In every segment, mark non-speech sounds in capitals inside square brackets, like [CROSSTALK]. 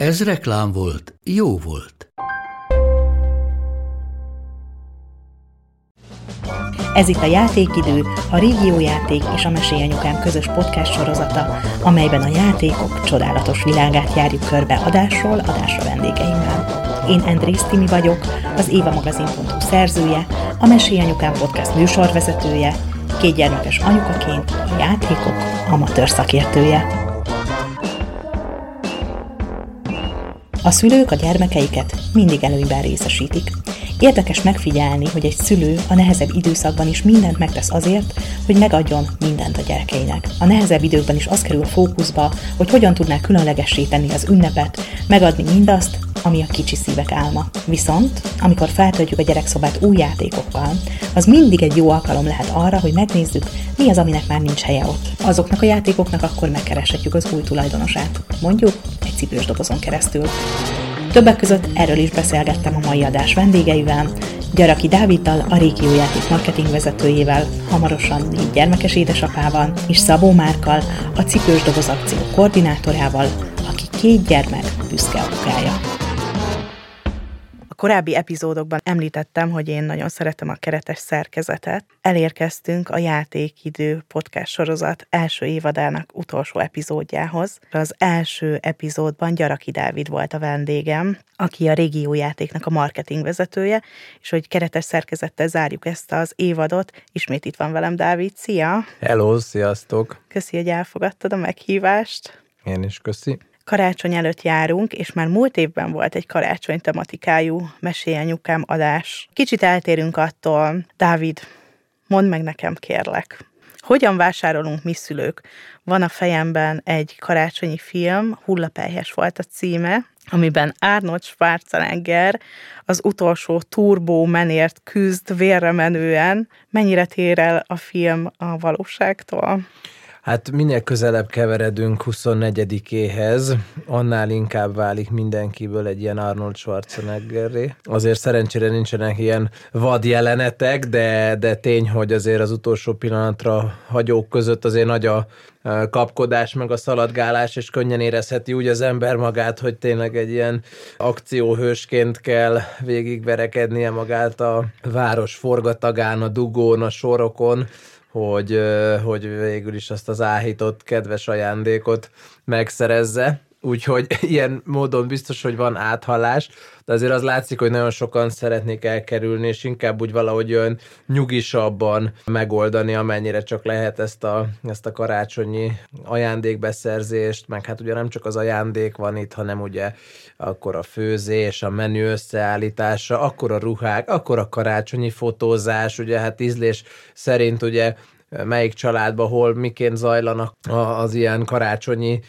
Ez reklám volt, jó volt. Ez itt a Játékidő, a Régiójáték és a Mesélyanyukám közös podcast sorozata, amelyben a játékok csodálatos világát járjuk körbe adásról adásra vendégeimmel. Én Andrész Timi vagyok, az Éva Magazin.hu szerzője, a Mesélyanyukám podcast műsorvezetője, két gyermekes anyukaként a játékok amatőr szakértője. A szülők a gyermekeiket mindig előnyben részesítik. Érdekes megfigyelni, hogy egy szülő a nehezebb időszakban is mindent megtesz azért, hogy megadjon mindent a gyerekeinek. A nehezebb időkben is az kerül fókuszba, hogy hogyan tudná különlegessé tenni az ünnepet, megadni mindazt, ami a kicsi szívek álma. Viszont, amikor feltöltjük a gyerekszobát új játékokkal, az mindig egy jó alkalom lehet arra, hogy megnézzük, mi az, aminek már nincs helye ott. Azoknak a játékoknak akkor megkereshetjük az új tulajdonosát. Mondjuk egy cipős dobozon keresztül. Többek között erről is beszélgettem a mai adás vendégeivel, Gyaraki Dáviddal, a régiójáték marketing vezetőjével, hamarosan négy gyermekes édesapával, és Szabó Márkal, a cipős doboz akció koordinátorával, aki két gyermek büszke apukája korábbi epizódokban említettem, hogy én nagyon szeretem a keretes szerkezetet. Elérkeztünk a Játékidő podcast sorozat első évadának utolsó epizódjához. Az első epizódban Gyaraki Dávid volt a vendégem, aki a régiójátéknak a marketing vezetője, és hogy keretes szerkezettel zárjuk ezt az évadot. Ismét itt van velem Dávid, szia! Hello, sziasztok! Köszi, hogy elfogadtad a meghívást. Én is köszi karácsony előtt járunk, és már múlt évben volt egy karácsony tematikájú Mesélyanyukám adás. Kicsit eltérünk attól. Dávid, mondd meg nekem, kérlek. Hogyan vásárolunk mi szülők? Van a fejemben egy karácsonyi film, Hullapelyhes volt a címe, amiben Arnold Schwarzenegger az utolsó turbó menért küzd vérre menően. Mennyire tér el a film a valóságtól? Hát minél közelebb keveredünk 24-éhez, annál inkább válik mindenkiből egy ilyen Arnold Schwarzeneggerré. Azért szerencsére nincsenek ilyen vad jelenetek, de, de tény, hogy azért az utolsó pillanatra hagyók között azért nagy a kapkodás, meg a szaladgálás, és könnyen érezheti úgy az ember magát, hogy tényleg egy ilyen akcióhősként kell végigverekednie magát a város forgatagán, a dugón, a sorokon, hogy, hogy végül is azt az áhított kedves ajándékot megszerezze. Úgyhogy [LAUGHS] ilyen módon biztos, hogy van áthallás, de azért az látszik, hogy nagyon sokan szeretnék elkerülni, és inkább úgy valahogy olyan nyugisabban megoldani, amennyire csak lehet ezt a, ezt a karácsonyi ajándékbeszerzést, meg hát ugye nem csak az ajándék van itt, hanem ugye akkor a főzés, a menü összeállítása, akkor a ruhák, akkor a karácsonyi fotózás, ugye hát ízlés szerint ugye melyik családban hol miként zajlanak az ilyen karácsonyi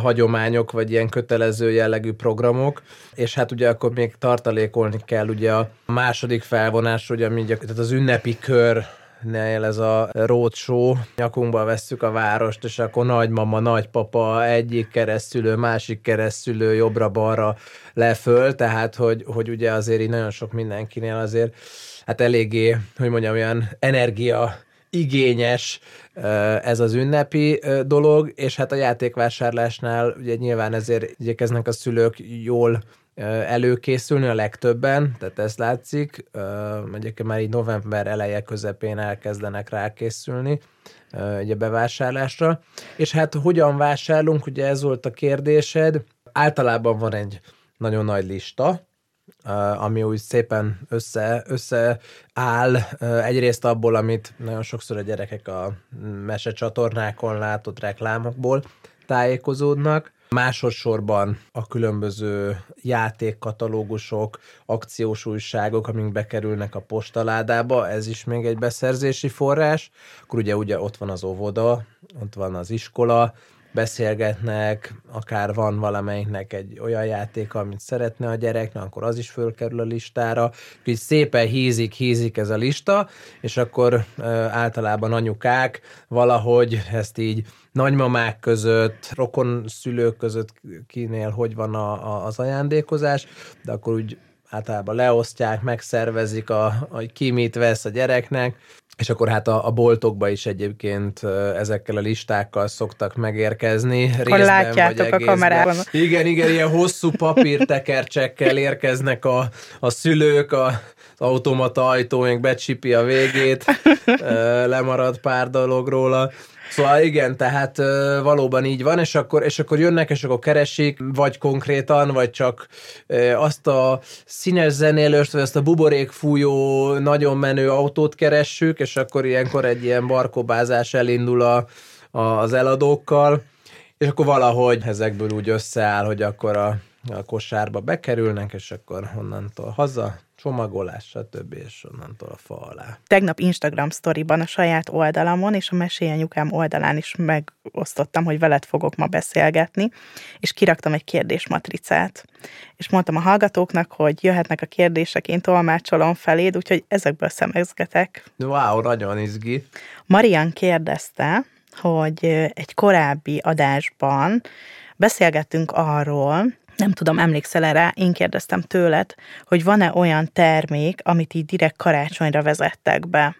hagyományok, vagy ilyen kötelező jellegű programok, és hát ugye akkor még tartalékolni kell ugye a második felvonás, ugye tehát az ünnepi kör nél ez a roadshow, nyakunkba vesszük a várost, és akkor nagymama, nagypapa, egyik keresztülő, másik keresztülő, jobbra-balra leföl, tehát hogy, hogy ugye azért így nagyon sok mindenkinél azért hát eléggé, hogy mondjam, olyan energia igényes ez az ünnepi dolog, és hát a játékvásárlásnál ugye nyilván ezért igyekeznek a szülők jól előkészülni a legtöbben, tehát ez látszik, egyébként már így november eleje közepén elkezdenek rákészülni ugye bevásárlásra, és hát hogyan vásárlunk, ugye ez volt a kérdésed, általában van egy nagyon nagy lista, ami úgy szépen össze, össze áll egyrészt abból, amit nagyon sokszor a gyerekek a mesecsatornákon látott reklámokból tájékozódnak, Másodszorban a különböző játékkatalógusok, akciós újságok, amik bekerülnek a postaládába, ez is még egy beszerzési forrás. Akkor ugye, ugye ott van az óvoda, ott van az iskola, beszélgetnek, akár van valamelyiknek egy olyan játék, amit szeretne a gyerek, na, akkor az is fölkerül a listára. Úgyhogy szépen hízik, hízik ez a lista, és akkor általában anyukák valahogy ezt így nagymamák között, rokon szülők között kinél hogy van a, a, az ajándékozás, de akkor úgy általában leosztják, megszervezik, a, a ki mit vesz a gyereknek, és akkor hát a, a boltokba is egyébként ezekkel a listákkal szoktak megérkezni. Akkor látjátok a kamerában. Igen, igen, ilyen hosszú papírtekercsekkel érkeznek a, a szülők, a, az automata ajtó még becsipi a végét, lemarad pár dolog róla. Szóval igen, tehát valóban így van, és akkor, és akkor jönnek, és akkor keresik, vagy konkrétan, vagy csak azt a színes zenélőst, vagy azt a buborékfújó, nagyon menő autót keressük, és akkor ilyenkor egy ilyen barkobázás elindul a, a, az eladókkal, és akkor valahogy ezekből úgy összeáll, hogy akkor a, a kosárba bekerülnek, és akkor onnantól haza, csomagolás, stb. és onnantól a fa alá. Tegnap Instagram sztoriban a saját oldalamon és a Mesélyanyukám oldalán is megosztottam, hogy veled fogok ma beszélgetni, és kiraktam egy kérdésmatricát. És mondtam a hallgatóknak, hogy jöhetnek a kérdések, én tolmácsolom feléd, úgyhogy ezekből szemezgetek. Wow, nagyon izgi. Marian kérdezte, hogy egy korábbi adásban beszélgettünk arról, nem tudom, emlékszel rá, én kérdeztem tőled, hogy van-e olyan termék, amit így direkt karácsonyra vezettek be?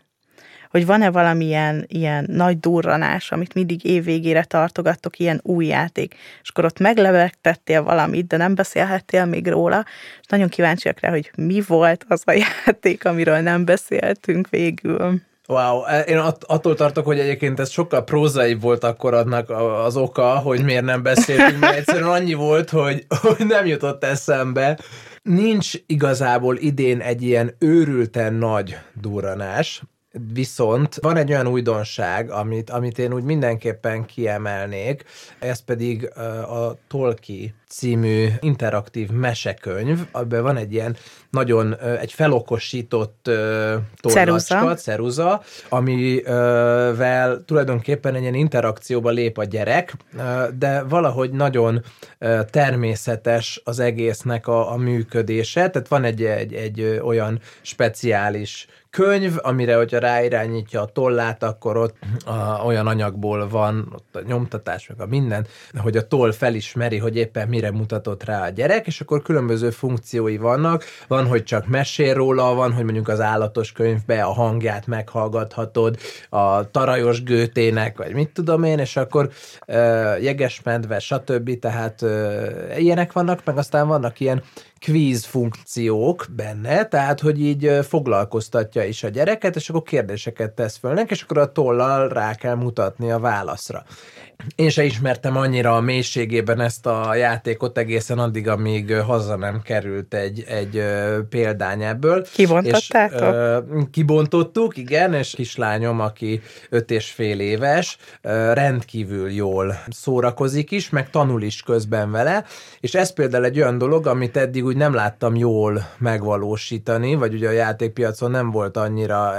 Hogy van-e valamilyen ilyen nagy durranás, amit mindig évvégére tartogattok, ilyen új játék, és akkor ott meglevegtettél valamit, de nem beszélhettél még róla, és nagyon kíváncsiak rá, hogy mi volt az a [LAUGHS] játék, amiről nem beszéltünk végül. Wow, e, én att- attól tartok, hogy egyébként ez sokkal prózai volt akkor adnak az oka, hogy miért nem beszéltünk, mert egyszerűen annyi volt, hogy, hogy nem jutott eszembe. Nincs igazából idén egy ilyen őrülten nagy durranás, Viszont van egy olyan újdonság, amit, amit én úgy mindenképpen kiemelnék, ez pedig a Tolki című interaktív mesekönyv, abban van egy ilyen nagyon, egy felokosított tollacska, ceruza, amivel tulajdonképpen egy ilyen interakcióba lép a gyerek, de valahogy nagyon természetes az egésznek a, a működése, tehát van egy, egy, egy olyan speciális könyv, amire, hogyha ráirányítja a tollát, akkor ott a, olyan anyagból van, ott a nyomtatás, meg a minden, hogy a toll felismeri, hogy éppen mire mutatott rá a gyerek, és akkor különböző funkciói vannak. Van, hogy csak mesél róla, van, hogy mondjuk az állatos könyvbe a hangját meghallgathatod, a tarajos gőtének, vagy mit tudom én, és akkor uh, jegesmedve, stb. Tehát uh, ilyenek vannak, meg aztán vannak ilyen kvíz funkciók benne, tehát hogy így foglalkoztatja is a gyereket, és akkor kérdéseket tesz föl és akkor a tollal rá kell mutatni a válaszra. Én se ismertem annyira a mélységében ezt a játékot egészen addig, amíg haza nem került egy, egy példány ebből. Kibontottátok? És, ö, kibontottuk, igen, és kislányom, aki öt és fél éves, ö, rendkívül jól szórakozik is, meg tanul is közben vele, és ez például egy olyan dolog, amit eddig úgy nem láttam jól megvalósítani, vagy ugye a játékpiacon nem volt annyira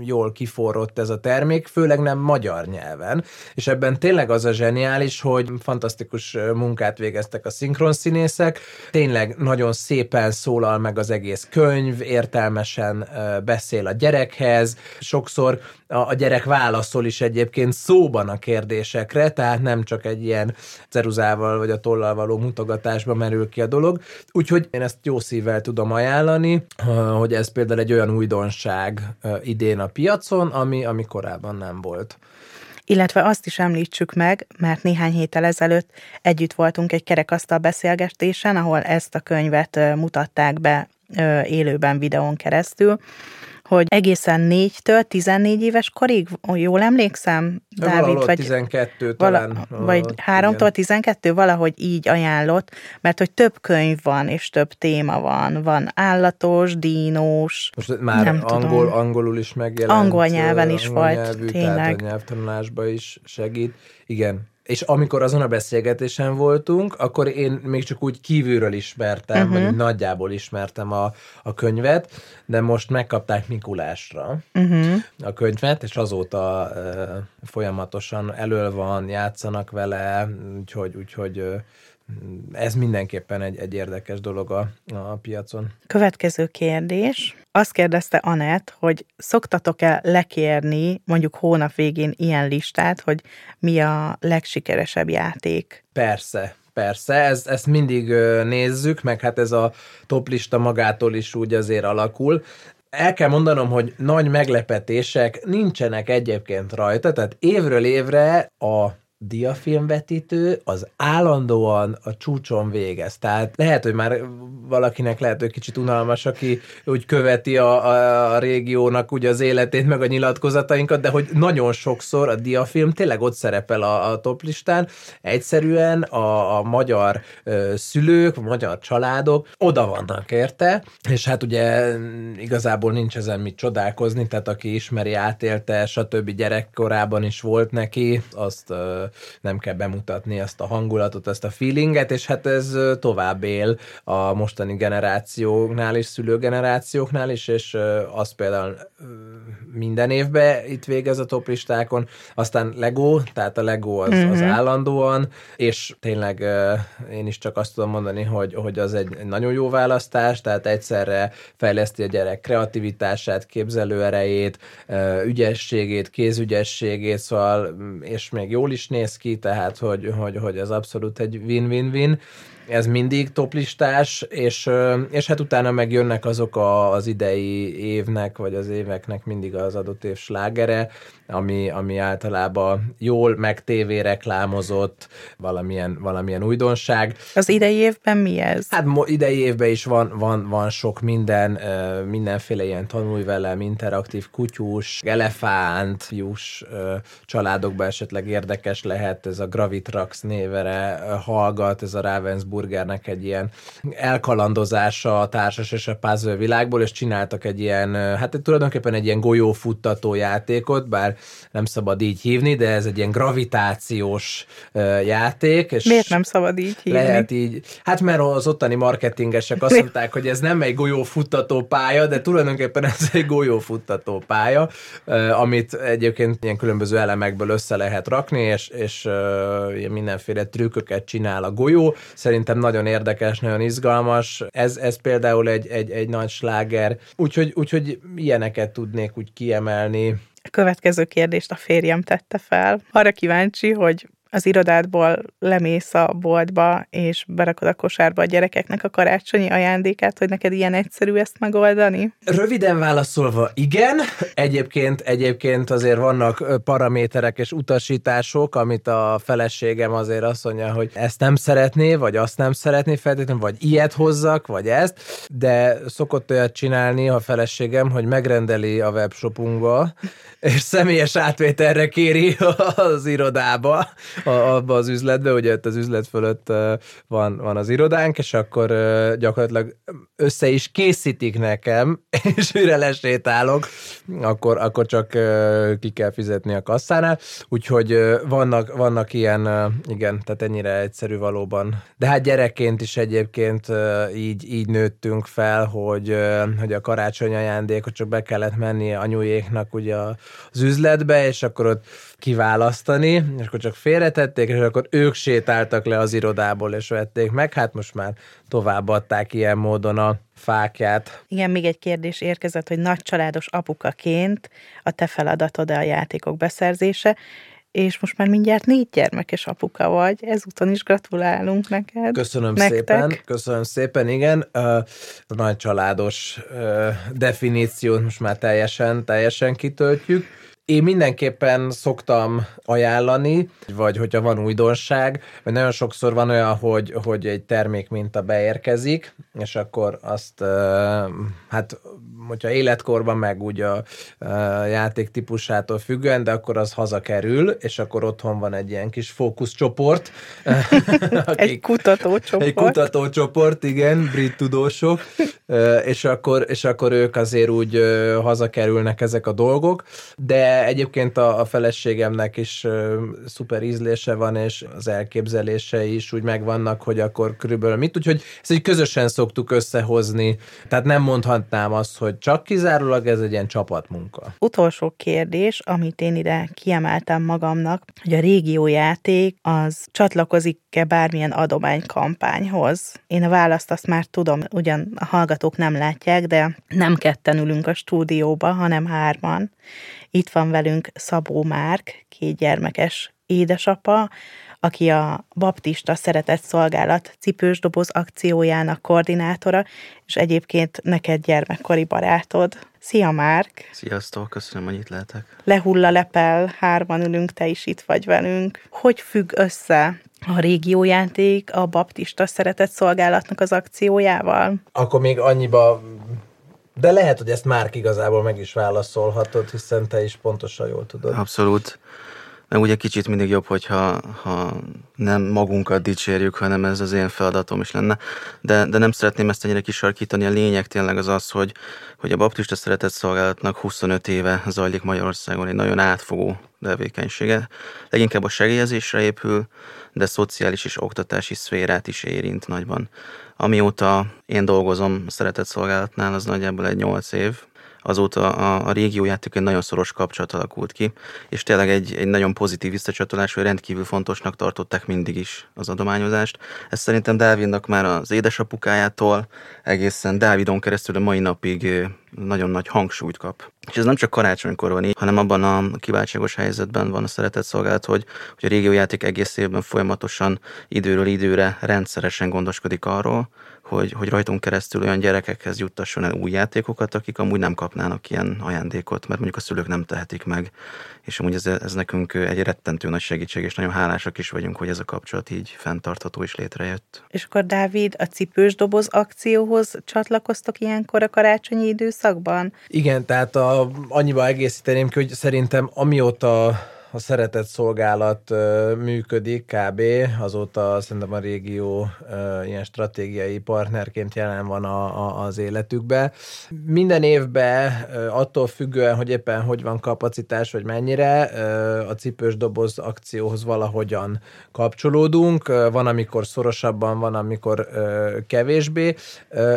jól kiforrott ez a termék, főleg nem magyar nyelven, és ebben tényleg az a zseniális, hogy fantasztikus munkát végeztek a szinkronszínészek, tényleg nagyon szépen szólal meg az egész könyv, értelmesen beszél a gyerekhez, sokszor a gyerek válaszol is egyébként szóban a kérdésekre, tehát nem csak egy ilyen ceruzával vagy a tollal való mutogatásba merül ki a dolog. Úgyhogy én ezt jó szívvel tudom ajánlani, hogy ez például egy olyan újdonság idén a piacon, ami, ami korábban nem volt illetve azt is említsük meg, mert néhány héttel ezelőtt együtt voltunk egy kerekasztal beszélgetésen, ahol ezt a könyvet mutatták be élőben videón keresztül, hogy egészen 4-től 14 éves korig, jól emlékszem, Dávid, vagy 12 talán. Vala, vagy 3-tól 12, valahogy így ajánlott, mert hogy több könyv van, és több téma van. Van állatos, dínós, Most már nem angol, tudom. angolul is megjelent. Angol nyelven is angol volt, nyelvű, tényleg. Tehát a nyelvtanulásba is segít. Igen, és amikor azon a beszélgetésen voltunk, akkor én még csak úgy kívülről ismertem, uh-huh. vagy nagyjából ismertem a, a könyvet, de most megkapták Mikulásra uh-huh. a könyvet, és azóta uh, folyamatosan elől van, játszanak vele, úgyhogy, úgyhogy uh, ez mindenképpen egy, egy érdekes dolog a, a piacon. Következő kérdés. Azt kérdezte Anett, hogy szoktatok-e lekérni mondjuk hónap végén ilyen listát, hogy mi a legsikeresebb játék? Persze, persze, ezt, ezt mindig nézzük, meg hát ez a toplista magától is úgy azért alakul. El kell mondanom, hogy nagy meglepetések nincsenek egyébként rajta, tehát évről évre a diafilmvetítő az állandóan a csúcson végez. Tehát lehet, hogy már valakinek lehet, hogy kicsit unalmas, aki úgy követi a, a, a régiónak ugye az életét, meg a nyilatkozatainkat, de hogy nagyon sokszor a diafilm tényleg ott szerepel a, a toplistán. Egyszerűen a, a magyar ö, szülők, a magyar családok oda vannak érte, és hát ugye igazából nincs ezen mit csodálkozni, tehát aki ismeri, átélte, stb. gyerekkorában is volt neki, azt ö, nem kell bemutatni ezt a hangulatot, ezt a feelinget, és hát ez tovább él a mostani generációknál és szülőgenerációknál is, és az például minden évben itt végez a toplistákon, aztán Lego, tehát a Lego az, mm-hmm. az mhm. állandóan, és tényleg én is csak azt tudom mondani, hogy, hogy az egy nagyon jó választás, tehát egyszerre fejleszti a gyerek kreativitását, képzelőerejét, ügyességét, kézügyességét, szóval, és még jól is néz ki, tehát hogy, hogy, hogy ez abszolút egy win-win-win ez mindig toplistás, és, és hát utána megjönnek azok a, az idei évnek, vagy az éveknek mindig az adott év slágere, ami, ami általában jól meg tévé reklámozott, valamilyen, valamilyen újdonság. Az idei évben mi ez? Hát idei évben is van, van, van sok minden, mindenféle ilyen tanulj velem, interaktív kutyus, elefánt, fiús családokban esetleg érdekes lehet, ez a Gravitrax névere hallgat, ez a Ravensburg Burgernek egy ilyen elkalandozása a társas és a puzzle világból, és csináltak egy ilyen, hát tulajdonképpen egy ilyen golyófuttató játékot, bár nem szabad így hívni, de ez egy ilyen gravitációs játék. És Miért nem szabad így hívni? Lehet így, hát mert az ottani marketingesek azt mondták, hogy ez nem egy golyófuttató pálya, de tulajdonképpen ez egy golyófuttató pálya, amit egyébként ilyen különböző elemekből össze lehet rakni, és, és ilyen mindenféle trükköket csinál a golyó. Szerint szerintem nagyon érdekes, nagyon izgalmas. Ez, ez például egy, egy, egy nagy sláger. Úgyhogy, úgyhogy ilyeneket tudnék úgy kiemelni. A következő kérdést a férjem tette fel. Arra kíváncsi, hogy az irodádból lemész a boltba, és berakod a kosárba a gyerekeknek a karácsonyi ajándékát, hogy neked ilyen egyszerű ezt megoldani? Röviden válaszolva, igen. Egyébként, egyébként azért vannak paraméterek és utasítások, amit a feleségem azért azt mondja, hogy ezt nem szeretné, vagy azt nem szeretné feltétlenül, vagy ilyet hozzak, vagy ezt, de szokott olyat csinálni a feleségem, hogy megrendeli a webshopunkba, és személyes átvételre kéri [LAUGHS] az irodába, abba az üzletbe, ugye ott az üzlet fölött van, van az irodánk, és akkor gyakorlatilag össze is készítik nekem, [LAUGHS] és mire lesétálok, akkor, akkor csak ki kell fizetni a kasszánál, úgyhogy vannak, vannak ilyen, igen, tehát ennyire egyszerű valóban. De hát gyerekként is egyébként így, így nőttünk fel, hogy, hogy a karácsony ajándékot csak be kellett menni anyujéknak ugye az üzletbe, és akkor ott kiválasztani, és akkor csak félretették, és akkor ők sétáltak le az irodából, és vették meg. Hát most már továbbadták ilyen módon a fákját. Igen, még egy kérdés érkezett, hogy nagy családos apukaként a te feladatod a játékok beszerzése, és most már mindjárt négy gyermekes apuka vagy, ezúton is gratulálunk neked. Köszönöm nektek. szépen, köszönöm szépen, igen. A nagy családos definíciót most már teljesen, teljesen kitöltjük én mindenképpen szoktam ajánlani, vagy hogyha van újdonság, vagy nagyon sokszor van olyan, hogy, hogy egy termék minta beérkezik, és akkor azt, hát hogyha életkorban meg úgy a, a játék típusától függően, de akkor az hazakerül, és akkor otthon van egy ilyen kis fókuszcsoport. akik, [LAUGHS] egy kutatócsoport. Egy kutatócsoport, igen, brit tudósok, és akkor, és akkor ők azért úgy hazakerülnek ezek a dolgok, de egyébként a, a feleségemnek is szuper ízlése van, és az elképzelései is úgy megvannak, hogy akkor körülbelül mit, úgyhogy ezt egy közösen szoktuk összehozni, tehát nem mondhatnám azt, hogy csak kizárólag ez egy ilyen csapatmunka. Utolsó kérdés, amit én ide kiemeltem magamnak, hogy a régiójáték az csatlakozik-e bármilyen adománykampányhoz? Én a választ azt már tudom, ugyan a hallgatók nem látják, de nem ketten ülünk a stúdióba, hanem hárman. Itt van velünk Szabó Márk, két gyermekes édesapa, aki a Baptista Szeretett Szolgálat cipős doboz akciójának koordinátora, és egyébként neked gyermekkori barátod. Szia, Márk! Sziasztok, köszönöm, hogy itt lehetek. Lehulla lepel, hárman ülünk, te is itt vagy velünk. Hogy függ össze a régiójáték a Baptista Szeretett Szolgálatnak az akciójával? Akkor még annyiba de lehet, hogy ezt már igazából meg is válaszolhatod, hiszen te is pontosan jól tudod. Abszolút. Meg ugye kicsit mindig jobb, hogyha ha nem magunkat dicsérjük, hanem ez az én feladatom is lenne. De, de nem szeretném ezt ennyire kisarkítani. A lényeg tényleg az az, hogy, hogy a Baptista Szeretett Szolgálatnak 25 éve zajlik Magyarországon egy nagyon átfogó tevékenysége. Leginkább a segélyezésre épül, de szociális és oktatási szférát is érint nagyban. Amióta én dolgozom a Szeretett Szolgálatnál, az nagyjából egy 8 év, azóta a, a régiójáték egy nagyon szoros kapcsolat alakult ki, és tényleg egy, egy nagyon pozitív visszacsatolás, hogy rendkívül fontosnak tartották mindig is az adományozást. Ez szerintem Dávidnak már az édesapukájától egészen Dávidon keresztül a mai napig nagyon nagy hangsúlyt kap. És ez nem csak karácsonykor van így, hanem abban a kiváltságos helyzetben van a szeretett szolgálat, hogy, hogy a régiójáték egész évben folyamatosan időről időre rendszeresen gondoskodik arról, hogy, hogy rajtunk keresztül olyan gyerekekhez juttasson el új játékokat, akik amúgy nem kapnának ilyen ajándékot, mert mondjuk a szülők nem tehetik meg. És amúgy ez, ez nekünk egy rettentő nagy segítség, és nagyon hálásak is vagyunk, hogy ez a kapcsolat így fenntartható is létrejött. És akkor Dávid, a cipős doboz akcióhoz csatlakoztok ilyenkor a karácsonyi időszakban? Igen, tehát a, annyiba egészíteném ki, hogy szerintem amióta a szeretett szolgálat működik kb. Azóta szerintem a régió ilyen stratégiai partnerként jelen van a, a, az életükbe. Minden évben attól függően, hogy éppen hogy van kapacitás, vagy mennyire, a cipős doboz akcióhoz valahogyan kapcsolódunk. Van, amikor szorosabban, van, amikor kevésbé.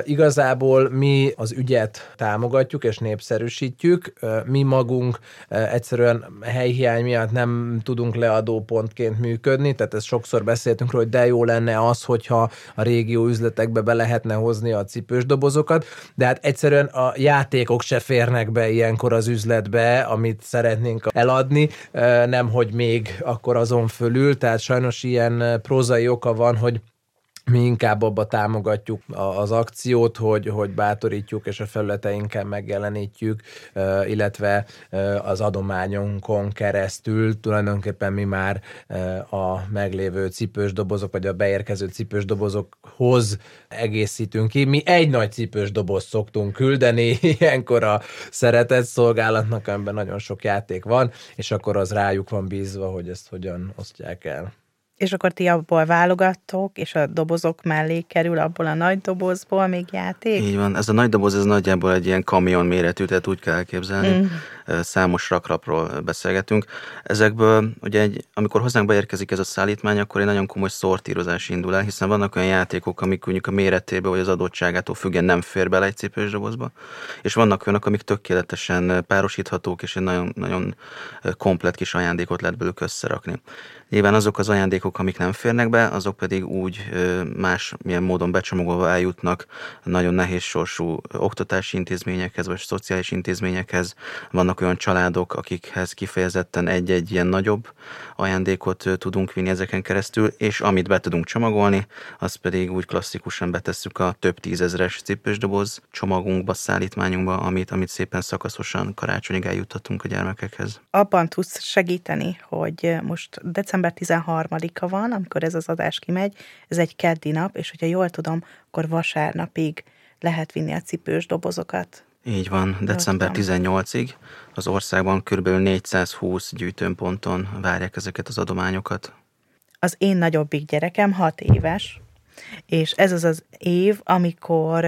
Igazából mi az ügyet támogatjuk és népszerűsítjük. Mi magunk egyszerűen helyhiány miatt tehát nem tudunk leadópontként működni, tehát ezt sokszor beszéltünk róla, hogy de jó lenne az, hogyha a régió üzletekbe be lehetne hozni a cipős dobozokat, de hát egyszerűen a játékok se férnek be ilyenkor az üzletbe, amit szeretnénk eladni, nem hogy még akkor azon fölül, tehát sajnos ilyen prózai oka van, hogy mi inkább abba támogatjuk az akciót, hogy, hogy bátorítjuk és a felületeinken megjelenítjük, illetve az adományunkon keresztül tulajdonképpen mi már a meglévő cipős dobozok, vagy a beérkező cipős dobozokhoz egészítünk ki. Mi egy nagy cipős doboz szoktunk küldeni, [LAUGHS] ilyenkor a szeretett szolgálatnak, amiben nagyon sok játék van, és akkor az rájuk van bízva, hogy ezt hogyan osztják el. És akkor ti abból válogattok, és a dobozok mellé kerül abból a nagy dobozból még játék? Így van, ez a nagy doboz, ez nagyjából egy ilyen kamion méretű, tehát úgy kell elképzelni. Mm. Számos rakrapról beszélgetünk. Ezekből, ugye egy, amikor hozzánk beérkezik ez a szállítmány, akkor egy nagyon komoly szortírozás indul el, hiszen vannak olyan játékok, amik mondjuk a méretéből vagy az adottságától függően nem fér bele egy cipős dobozba, és vannak olyanok, amik tökéletesen párosíthatók, és egy nagyon, nagyon komplet kis ajándékot lehet belőlük összerakni. Nyilván azok az ajándékok, amik nem férnek be, azok pedig úgy más milyen módon becsomagolva eljutnak nagyon nehéz sorsú oktatási intézményekhez, vagy szociális intézményekhez. Vannak olyan családok, akikhez kifejezetten egy-egy ilyen nagyobb ajándékot tudunk vinni ezeken keresztül, és amit be tudunk csomagolni, az pedig úgy klasszikusan betesszük a több tízezres cipős doboz csomagunkba, szállítmányunkba, amit, amit szépen szakaszosan karácsonyig eljuttatunk a gyermekekhez. Abban tudsz segíteni, hogy most december 13-a van, amikor ez az adás kimegy, ez egy keddi nap, és hogyha jól tudom, akkor vasárnapig lehet vinni a cipős dobozokat. Így van, december 18-ig az országban kb. 420 gyűjtőponton várják ezeket az adományokat. Az én nagyobbik gyerekem 6 éves, és ez az az év, amikor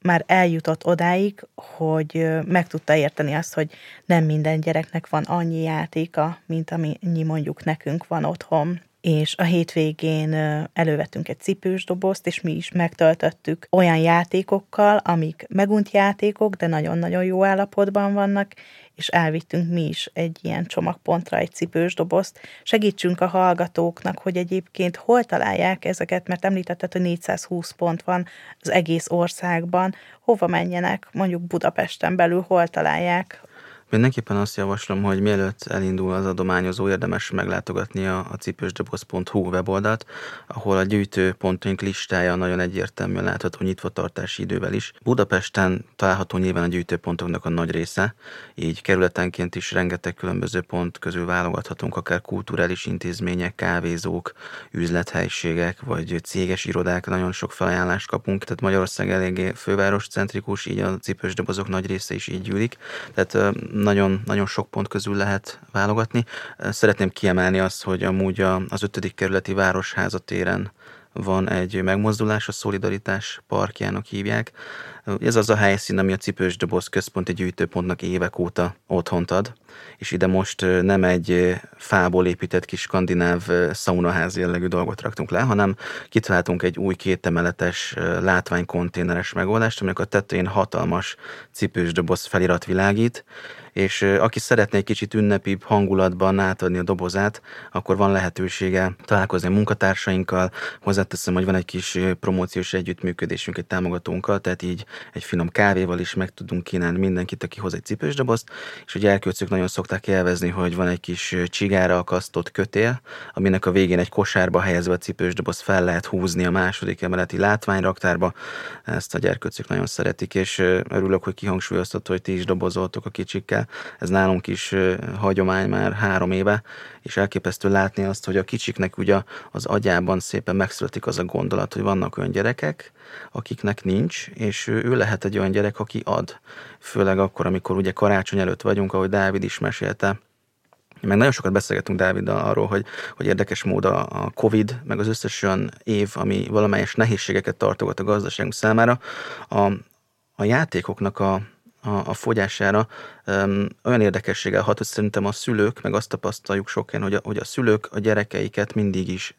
már eljutott odáig, hogy meg tudta érteni azt, hogy nem minden gyereknek van annyi játéka, mint amennyi mondjuk nekünk van otthon és a hétvégén elővettünk egy cipős dobozt, és mi is megtöltöttük olyan játékokkal, amik megunt játékok, de nagyon-nagyon jó állapotban vannak, és elvittünk mi is egy ilyen csomagpontra egy cipős dobozt. Segítsünk a hallgatóknak, hogy egyébként hol találják ezeket, mert említetted, hogy 420 pont van az egész országban, hova menjenek, mondjuk Budapesten belül, hol találják Mindenképpen azt javaslom, hogy mielőtt elindul az adományozó, érdemes meglátogatni a, a cipősdoboz.hu weboldalt, ahol a gyűjtőpontunk listája nagyon egyértelműen látható nyitvatartási idővel is. Budapesten található nyilván a gyűjtőpontoknak a nagy része, így kerületenként is rengeteg különböző pont közül válogathatunk, akár kulturális intézmények, kávézók, üzlethelyiségek, vagy céges irodák, nagyon sok felajánlást kapunk, tehát Magyarország eléggé főváros centrikus, így a cipős dobozok nagy része is így gyűlik. Tehát nagyon, nagyon sok pont közül lehet válogatni. Szeretném kiemelni azt, hogy amúgy az ötödik kerületi Városháza téren van egy megmozdulás, a Szolidaritás parkjának hívják. Ez az a helyszín, ami a Cipős Doboz központi gyűjtőpontnak évek óta otthont ad, és ide most nem egy fából épített kis skandináv szaunaház jellegű dolgot raktunk le, hanem kitaláltunk egy új kétemeletes látványkonténeres megoldást, aminek a tetején hatalmas cipős doboz felirat világít, és aki szeretné egy kicsit ünnepibb hangulatban átadni a dobozát, akkor van lehetősége találkozni a munkatársainkkal. Hozzáteszem, hogy van egy kis promóciós együttműködésünk egy támogatónkkal, tehát így egy finom kávéval is meg tudunk kínálni mindenkit, aki hoz egy cipős dobozt, és ugye elköltők nagyon szokták élvezni, hogy van egy kis csigára akasztott kötél, aminek a végén egy kosárba helyezve a cipős doboz fel lehet húzni a második emeleti látványraktárba. Ezt a gyerkőcök nagyon szeretik, és örülök, hogy kihangsúlyoztató, hogy ti is dobozoltok a kicsikkel ez nálunk is hagyomány már három éve, és elképesztő látni azt, hogy a kicsiknek ugye az agyában szépen megszületik az a gondolat, hogy vannak olyan gyerekek, akiknek nincs, és ő lehet egy olyan gyerek, aki ad. Főleg akkor, amikor ugye karácsony előtt vagyunk, ahogy Dávid is mesélte, meg nagyon sokat beszélgetünk Dáviddal arról, hogy, hogy érdekes mód a Covid, meg az összes olyan év, ami valamelyes nehézségeket tartogat a gazdaságunk számára, a, a játékoknak a, a, a fogyására. Um, olyan érdekességgel hat, hogy szerintem a szülők, meg azt tapasztaljuk sokan, hogy a, hogy a szülők a gyerekeiket mindig is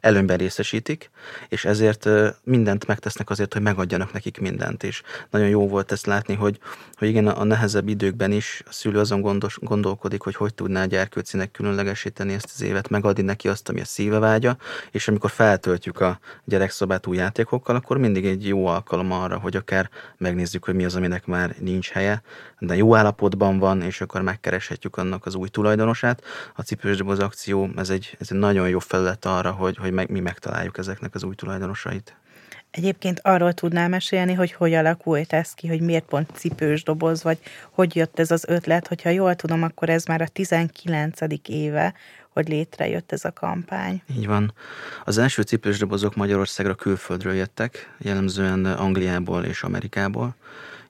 előnyben részesítik, és ezért mindent megtesznek azért, hogy megadjanak nekik mindent. És nagyon jó volt ezt látni, hogy, hogy igen, a nehezebb időkben is a szülő azon gondos, gondolkodik, hogy hogy tudná a gyerkőcinek különlegesíteni ezt az évet, megadni neki azt, ami a szíve vágya, és amikor feltöltjük a gyerekszobát új játékokkal, akkor mindig egy jó alkalom arra, hogy akár megnézzük, hogy mi az, aminek már nincs helye, de jó állapotban van, és akkor megkereshetjük annak az új tulajdonosát. A cipős doboz akció, ez egy, ez egy nagyon jó felület arra, hogy, hogy meg, mi megtaláljuk ezeknek az új tulajdonosait. Egyébként arról tudnál mesélni, hogy hogy alakult ez ki, hogy miért pont cipős doboz, vagy hogy jött ez az ötlet, hogyha jól tudom, akkor ez már a 19. éve, hogy létrejött ez a kampány. Így van. Az első cipős dobozok Magyarországra külföldről jöttek, jellemzően Angliából és Amerikából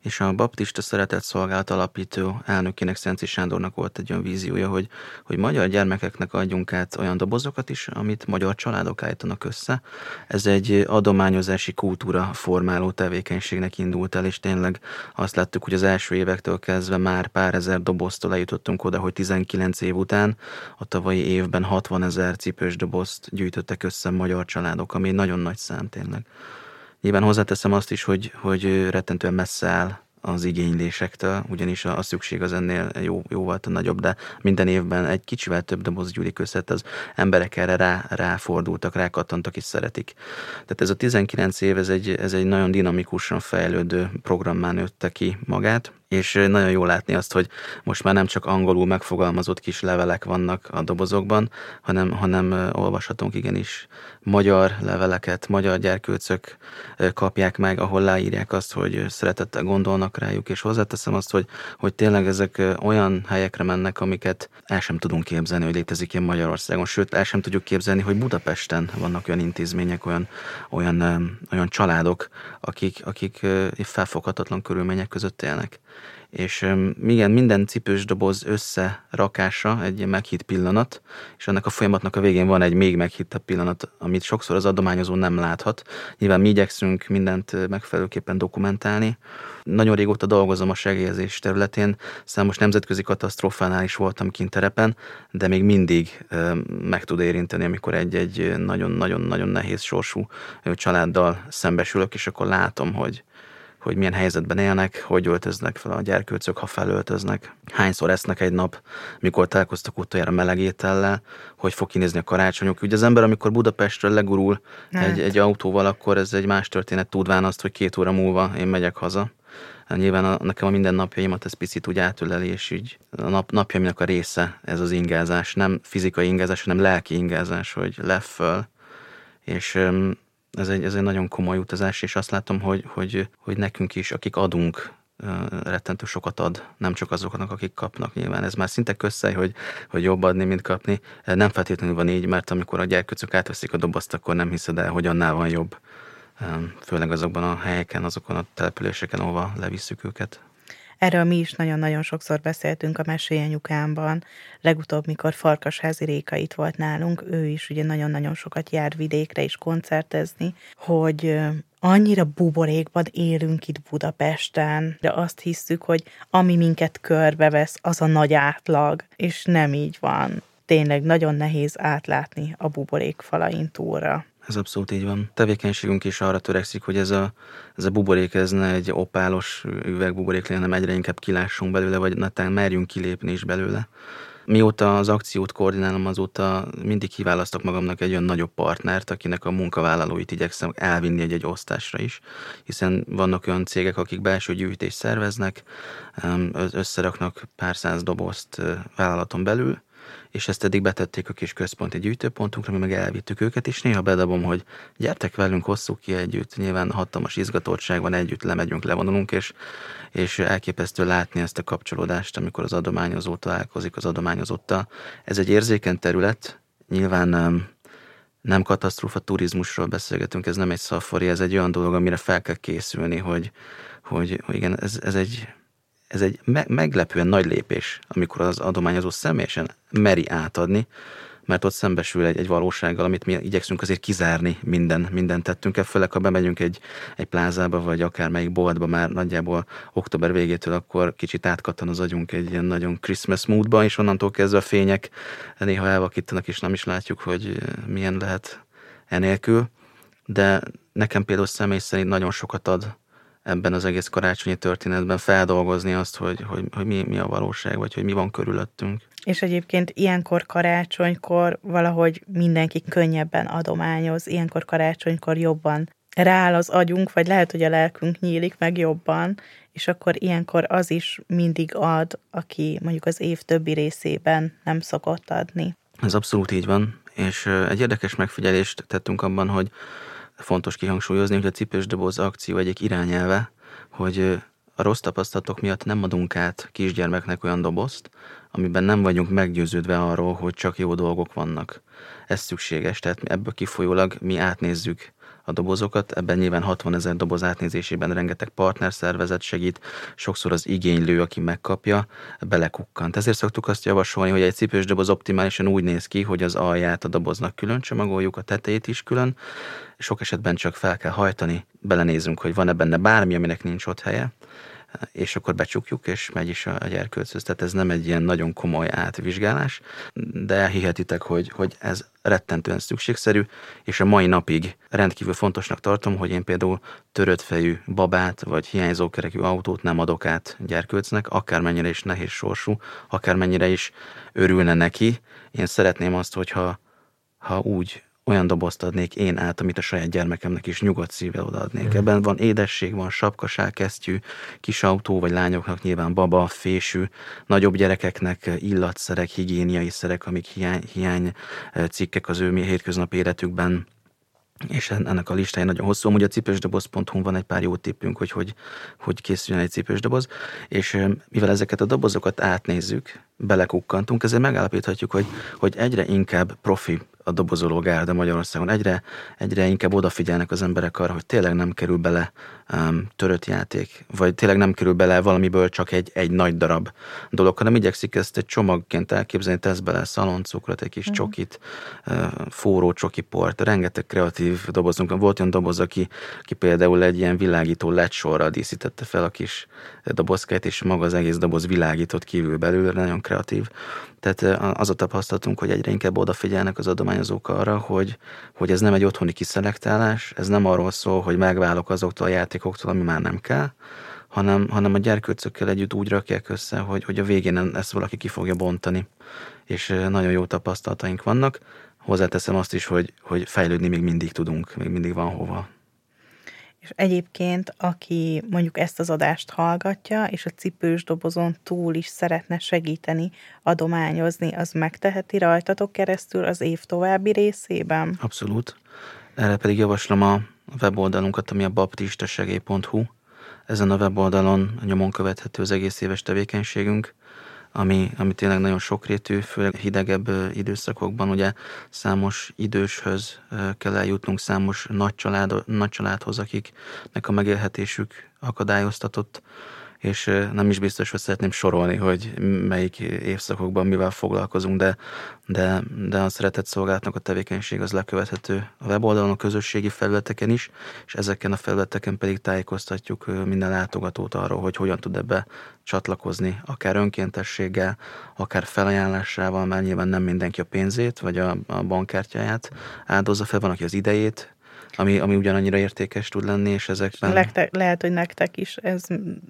és a baptista szeretett szolgálat alapító elnökének Szenci Sándornak volt egy olyan víziója, hogy, hogy magyar gyermekeknek adjunk át olyan dobozokat is, amit magyar családok állítanak össze. Ez egy adományozási kultúra formáló tevékenységnek indult el, és tényleg azt láttuk, hogy az első évektől kezdve már pár ezer doboztól eljutottunk oda, hogy 19 év után a tavalyi évben 60 ezer cipős dobozt gyűjtöttek össze magyar családok, ami nagyon nagy szám tényleg. Nyilván hozzáteszem azt is, hogy, hogy rettentően messze áll az igénylésektől, ugyanis a, a szükség az ennél jó, jóval nagyobb, de minden évben egy kicsivel több doboz gyűlik össze, az emberek erre rá, ráfordultak, rákattantak és szeretik. Tehát ez a 19 év, ez egy, ez egy nagyon dinamikusan fejlődő programmán nőtte ki magát, és nagyon jó látni azt, hogy most már nem csak angolul megfogalmazott kis levelek vannak a dobozokban, hanem, hanem olvashatunk igenis magyar leveleket, magyar gyerkőcök kapják meg, ahol leírják azt, hogy szeretettel gondolnak rájuk, és hozzáteszem azt, hogy, hogy tényleg ezek olyan helyekre mennek, amiket el sem tudunk képzelni, hogy létezik ilyen Magyarországon, sőt, el sem tudjuk képzelni, hogy Budapesten vannak olyan intézmények, olyan, olyan, olyan családok, akik, akik felfoghatatlan körülmények között élnek. És igen, minden cipős doboz összerakása egy ilyen meghitt pillanat, és ennek a folyamatnak a végén van egy még meghittebb pillanat, amit sokszor az adományozó nem láthat. Nyilván mi igyekszünk mindent megfelelőképpen dokumentálni. Nagyon régóta dolgozom a segélyezés területén, számos nemzetközi katasztrófánál is voltam kint terepen, de még mindig meg tud érinteni, amikor egy-egy nagyon-nagyon-nagyon nehéz sorsú családdal szembesülök, és akkor látom, hogy, hogy milyen helyzetben élnek, hogy öltöznek fel a gyerkőcök, ha felöltöznek, hányszor esznek egy nap, mikor találkoztak utoljára melegétellel, hogy fog kinézni a karácsonyuk. Ugye az ember, amikor Budapestről legurul egy, egy autóval, akkor ez egy más történet, tudván azt, hogy két óra múlva én megyek haza. Nyilván a, nekem a mindennapjaimat ez picit úgy átöleli, és így a nap, napjaimnak a része ez az ingázás, nem fizikai ingázás, hanem lelki ingázás, hogy leföl, és ez egy, ez egy nagyon komoly utazás, és azt látom, hogy, hogy, hogy nekünk is, akik adunk, rettentő sokat ad, nem csak azoknak, akik kapnak nyilván. Ez már szinte közszej, hogy, hogy jobb adni, mint kapni. Nem feltétlenül van így, mert amikor a gyerkőcök átveszik a dobozt, akkor nem hiszed el, hogy annál van jobb. Főleg azokban a helyeken, azokon a településeken, ahova levisszük őket. Erről mi is nagyon-nagyon sokszor beszéltünk a mesélyanyukámban. Legutóbb, mikor Farkasházi Réka itt volt nálunk, ő is ugye nagyon-nagyon sokat jár vidékre is koncertezni, hogy annyira buborékban élünk itt Budapesten, de azt hiszük, hogy ami minket körbevesz, az a nagy átlag, és nem így van. Tényleg nagyon nehéz átlátni a buborék falain túlra. Ez abszolút így van. Tevékenységünk is arra törekszik, hogy ez a, ez a buborék, ez ne egy opálos üvegbuborék legyen, hanem egyre inkább kilássunk belőle, vagy netán merjünk kilépni is belőle. Mióta az akciót koordinálom, azóta mindig kiválasztok magamnak egy olyan nagyobb partnert, akinek a munkavállalóit igyekszem elvinni egy-egy osztásra is, hiszen vannak olyan cégek, akik belső gyűjtést szerveznek, összeraknak pár száz dobozt vállalaton belül, és ezt eddig betették a kis központi gyűjtőpontunkra, mi meg elvittük őket, és néha bedobom, hogy gyertek velünk, hosszuk ki együtt, nyilván hatalmas izgatottság van, együtt lemegyünk, levonulunk, és, és elképesztő látni ezt a kapcsolódást, amikor az adományozó találkozik az adományozottal. Ez egy érzékeny terület, nyilván nem, nem katasztrófa turizmusról beszélgetünk, ez nem egy szafari, ez egy olyan dolog, amire fel kell készülni, hogy, hogy igen, ez, ez egy ez egy me- meglepően nagy lépés, amikor az adományozó személyesen meri átadni, mert ott szembesül egy, egy valósággal, amit mi igyekszünk azért kizárni minden, minden tettünk. Főleg, ha bemegyünk egy, egy plázába, vagy akármelyik boltba már nagyjából október végétől, akkor kicsit átkattan az agyunk egy ilyen nagyon Christmas moodba, és onnantól kezdve a fények néha elvakítanak, és nem is látjuk, hogy milyen lehet enélkül. De nekem például személy szerint nagyon sokat ad ebben az egész karácsonyi történetben feldolgozni azt, hogy, hogy, hogy mi, mi a valóság, vagy hogy mi van körülöttünk. És egyébként ilyenkor karácsonykor valahogy mindenki könnyebben adományoz, ilyenkor karácsonykor jobban rááll az agyunk, vagy lehet, hogy a lelkünk nyílik meg jobban, és akkor ilyenkor az is mindig ad, aki mondjuk az év többi részében nem szokott adni. Ez abszolút így van, és egy érdekes megfigyelést tettünk abban, hogy fontos kihangsúlyozni, hogy a cipős doboz akció egyik irányelve, hogy a rossz tapasztalatok miatt nem adunk át kisgyermeknek olyan dobozt, amiben nem vagyunk meggyőződve arról, hogy csak jó dolgok vannak. Ez szükséges, tehát ebből kifolyólag mi átnézzük a dobozokat, ebben nyilván 60 ezer doboz átnézésében rengeteg partnerszervezet segít, sokszor az igénylő, aki megkapja, belekukkant. Ezért szoktuk azt javasolni, hogy egy cipős doboz optimálisan úgy néz ki, hogy az alját a doboznak külön csomagoljuk, a tetejét is külön, sok esetben csak fel kell hajtani, belenézünk, hogy van-e benne bármi, aminek nincs ott helye, és akkor becsukjuk, és megy is a gyerkőcöz. Tehát ez nem egy ilyen nagyon komoly átvizsgálás, de elhihetitek, hogy, hogy ez rettentően szükségszerű, és a mai napig rendkívül fontosnak tartom, hogy én például törött fejű babát, vagy hiányzókerekű autót nem adok át gyerkőcnek, akármennyire is nehéz sorsú, akármennyire is örülne neki. Én szeretném azt, hogyha ha úgy olyan dobozt adnék én át, amit a saját gyermekemnek is nyugodt szívvel odaadnék. Mm. Ebben van édesség, van sapkaság, kesztyű, kis autó, vagy lányoknak nyilván baba, fésű, nagyobb gyerekeknek illatszerek, higiéniai szerek, amik hiány, hiány eh, cikkek az ő hétköznapi életükben és ennek a listája nagyon hosszú. Amúgy a cipősdoboz.hu van egy pár jó tippünk, hogy, hogy hogy készüljön egy cipősdoboz, és eh, mivel ezeket a dobozokat átnézzük, belekukkantunk, ezért megállapíthatjuk, hogy, hogy egyre inkább profi a dobozoló gárda Magyarországon. Egyre, egyre inkább odafigyelnek az emberek arra, hogy tényleg nem kerül bele um, törött játék, vagy tényleg nem kerül bele valamiből csak egy, egy nagy darab dolog, hanem igyekszik ezt egy csomagként elképzelni, tesz bele szaloncukrot, egy kis mm. csokit, uh, forró csokiport, rengeteg kreatív dobozunk. Volt olyan doboz, aki, aki például egy ilyen világító lecsorral díszítette fel a kis dobozkát, és maga az egész doboz világított kívül belül, nagyon kreatív. Tehát az a tapasztalatunk, hogy egyre inkább odafigyelnek az adományozók arra, hogy, hogy ez nem egy otthoni kiszelektálás, ez nem arról szól, hogy megválok azoktól a játékoktól, ami már nem kell, hanem, hanem a gyerkőcökkel együtt úgy rakják össze, hogy, hogy a végén ezt valaki ki fogja bontani. És nagyon jó tapasztalataink vannak. Hozzáteszem azt is, hogy, hogy fejlődni még mindig tudunk, még mindig van hova. És egyébként, aki mondjuk ezt az adást hallgatja, és a cipős dobozon túl is szeretne segíteni, adományozni, az megteheti rajtatok keresztül az év további részében? Abszolút. Erre pedig javaslom a weboldalunkat, ami a baptistasegély.hu. Ezen a weboldalon nyomon követhető az egész éves tevékenységünk, ami, ami tényleg nagyon sokrétű, főleg hidegebb időszakokban, ugye számos időshöz kell eljutnunk, számos nagy, család, nagy családhoz, akiknek a megélhetésük akadályoztatott, és nem is biztos, hogy szeretném sorolni, hogy melyik évszakokban mivel foglalkozunk, de, de, de a szeretett szolgálatnak a tevékenység az lekövethető a weboldalon, a közösségi felületeken is, és ezeken a felületeken pedig tájékoztatjuk minden látogatót arról, hogy hogyan tud ebbe csatlakozni, akár önkéntességgel, akár felajánlásával, mert nyilván nem mindenki a pénzét, vagy a, a bankkártyáját áldozza fel, van, aki az idejét, ami, ami ugyanannyira értékes tud lenni, és ezekben... Lekte, lehet, hogy nektek is ez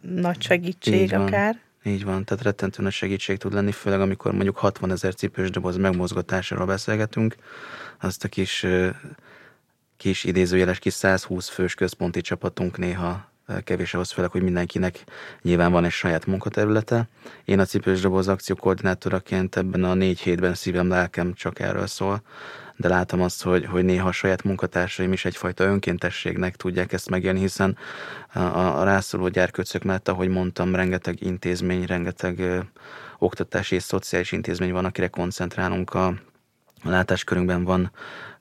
nagy segítség Így van. akár. Így van, tehát rettentő nagy segítség tud lenni, főleg amikor mondjuk 60 ezer cipős doboz megmozgatásáról beszélgetünk, azt a kis, kis idézőjeles kis 120 fős központi csapatunk néha kevés ahhoz főleg, hogy mindenkinek nyilván van egy saját munkaterülete. Én a cipős doboz akció koordinátoraként ebben a négy hétben szívem, lelkem csak erről szól, de látom azt, hogy, hogy néha a saját munkatársaim is egyfajta önkéntességnek tudják ezt megélni, hiszen a, a rászoruló gyerkőcök mellett, ahogy mondtam, rengeteg intézmény, rengeteg ö, oktatási és szociális intézmény van, akire koncentrálunk a, a látáskörünkben van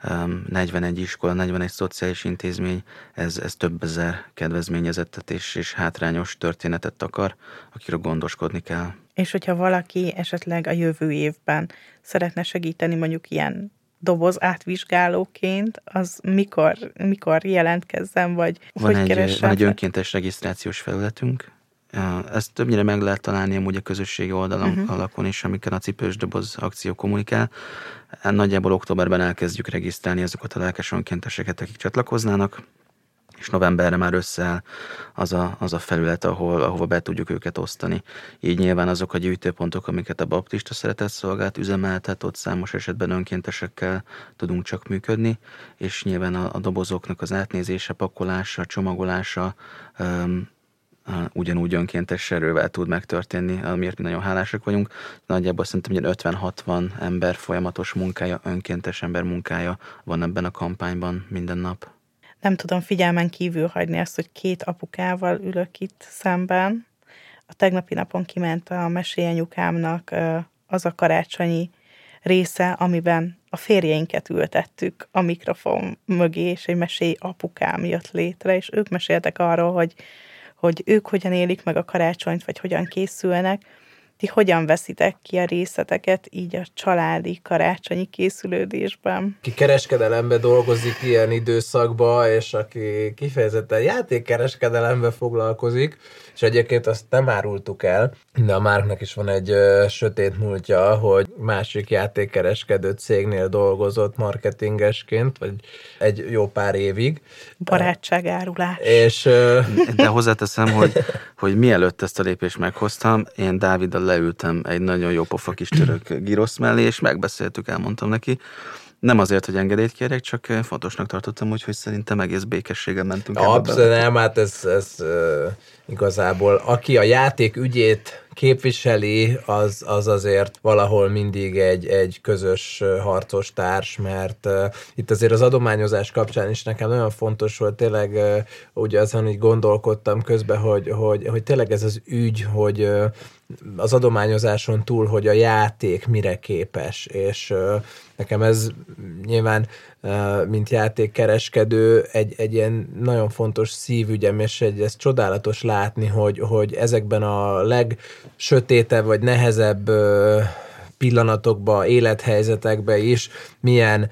um, 41 iskola, 41 szociális intézmény, ez, ez több ezer kedvezményezettet és, és hátrányos történetet akar, akiről gondoskodni kell. És hogyha valaki esetleg a jövő évben szeretne segíteni mondjuk ilyen doboz átvizsgálóként, az mikor, mikor jelentkezzen, vagy van hogy egy, Van egy önkéntes regisztrációs felületünk, ezt többnyire meg lehet találni amúgy a közösségi oldalon uh-huh. alakon is, amikkel a cipős doboz akció kommunikál. Nagyjából októberben elkezdjük regisztrálni azokat a lelkes önkénteseket, akik csatlakoznának és novemberre már összeáll az a, az a felület, ahol, ahova be tudjuk őket osztani. Így nyilván azok a gyűjtőpontok, amiket a baptista szeretett szolgált üzemeltet, ott számos esetben önkéntesekkel tudunk csak működni, és nyilván a, a dobozoknak az átnézése, pakolása, csomagolása, um, ugyanúgy önkéntes erővel tud megtörténni, amiért mi nagyon hálásak vagyunk. Nagyjából szerintem 50-60 ember folyamatos munkája, önkéntes ember munkája van ebben a kampányban minden nap nem tudom figyelmen kívül hagyni azt, hogy két apukával ülök itt szemben. A tegnapi napon kiment a mesélyanyukámnak az a karácsonyi része, amiben a férjeinket ültettük a mikrofon mögé, és egy mesély apukám jött létre, és ők meséltek arról, hogy, hogy ők hogyan élik meg a karácsonyt, vagy hogyan készülnek, ti hogyan veszitek ki a részleteket így a családi karácsonyi készülődésben? Ki kereskedelembe dolgozik ilyen időszakban, és aki kifejezetten játékkereskedelembe foglalkozik, és egyébként azt nem árultuk el, de a Márknak is van egy ö, sötét múltja, hogy másik játékkereskedő cégnél dolgozott marketingesként, vagy egy jó pár évig. Barátságárulás. És, ö... De hozzáteszem, hogy, hogy mielőtt ezt a lépést meghoztam, én Dáviddal leültem egy nagyon jó pofa kis török girosz mellé, és megbeszéltük, elmondtam neki, nem azért, hogy engedélyt kérjek, csak fontosnak tartottam, hogy, hogy szerintem egész békességgel mentünk. Abszolút nem, hát ez, ez uh, igazából, aki a játék ügyét képviseli, az, az azért valahol mindig egy, egy közös harcos társ, mert uh, itt azért az adományozás kapcsán is nekem nagyon fontos volt, tényleg uh, ugye azon így gondolkodtam közben, hogy, hogy, hogy tényleg ez az ügy, hogy uh, az adományozáson túl, hogy a játék mire képes, és nekem ez nyilván, mint játékkereskedő, egy, egy ilyen nagyon fontos szívügyem, és egy, ez csodálatos látni, hogy, hogy ezekben a legsötétebb vagy nehezebb pillanatokba, élethelyzetekbe is milyen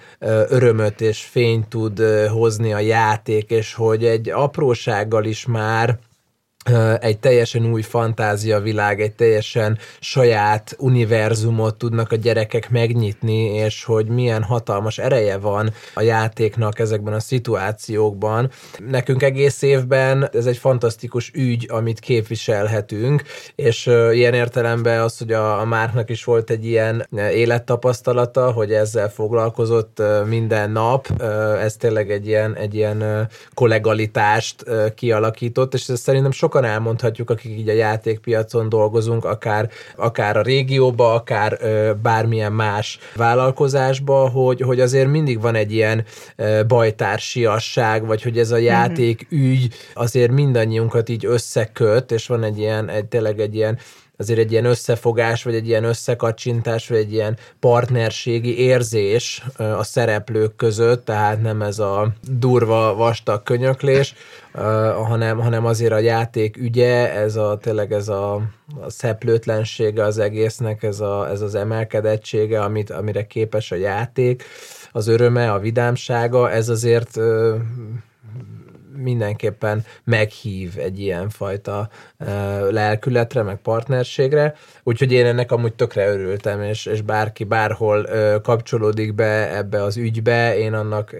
örömöt és fényt tud hozni a játék, és hogy egy aprósággal is már egy teljesen új fantáziavilág, egy teljesen saját univerzumot tudnak a gyerekek megnyitni, és hogy milyen hatalmas ereje van a játéknak ezekben a szituációkban. Nekünk egész évben ez egy fantasztikus ügy, amit képviselhetünk, és ilyen értelemben az, hogy a, a Márknak is volt egy ilyen élettapasztalata, hogy ezzel foglalkozott minden nap, ez tényleg egy ilyen, egy ilyen kollegalitást kialakított, és ez szerintem sok sokan elmondhatjuk, akik így a játékpiacon dolgozunk, akár, akár a régióba, akár ö, bármilyen más vállalkozásba, hogy, hogy azért mindig van egy ilyen ö, bajtársiasság, vagy hogy ez a mhm. játék ügy azért mindannyiunkat így összeköt, és van egy ilyen, egy, tényleg egy ilyen azért egy ilyen összefogás, vagy egy ilyen összekacsintás, vagy egy ilyen partnerségi érzés a szereplők között, tehát nem ez a durva, vastag könyöklés, hanem, hanem azért a játék ügye, ez a tényleg ez a, a szeplőtlensége az egésznek, ez, a, ez az emelkedettsége, amit, amire képes a játék, az öröme, a vidámsága, ez azért mindenképpen meghív egy ilyen fajta lelkületre, meg partnerségre, úgyhogy én ennek amúgy tökre örültem, és, és bárki bárhol kapcsolódik be ebbe az ügybe, én annak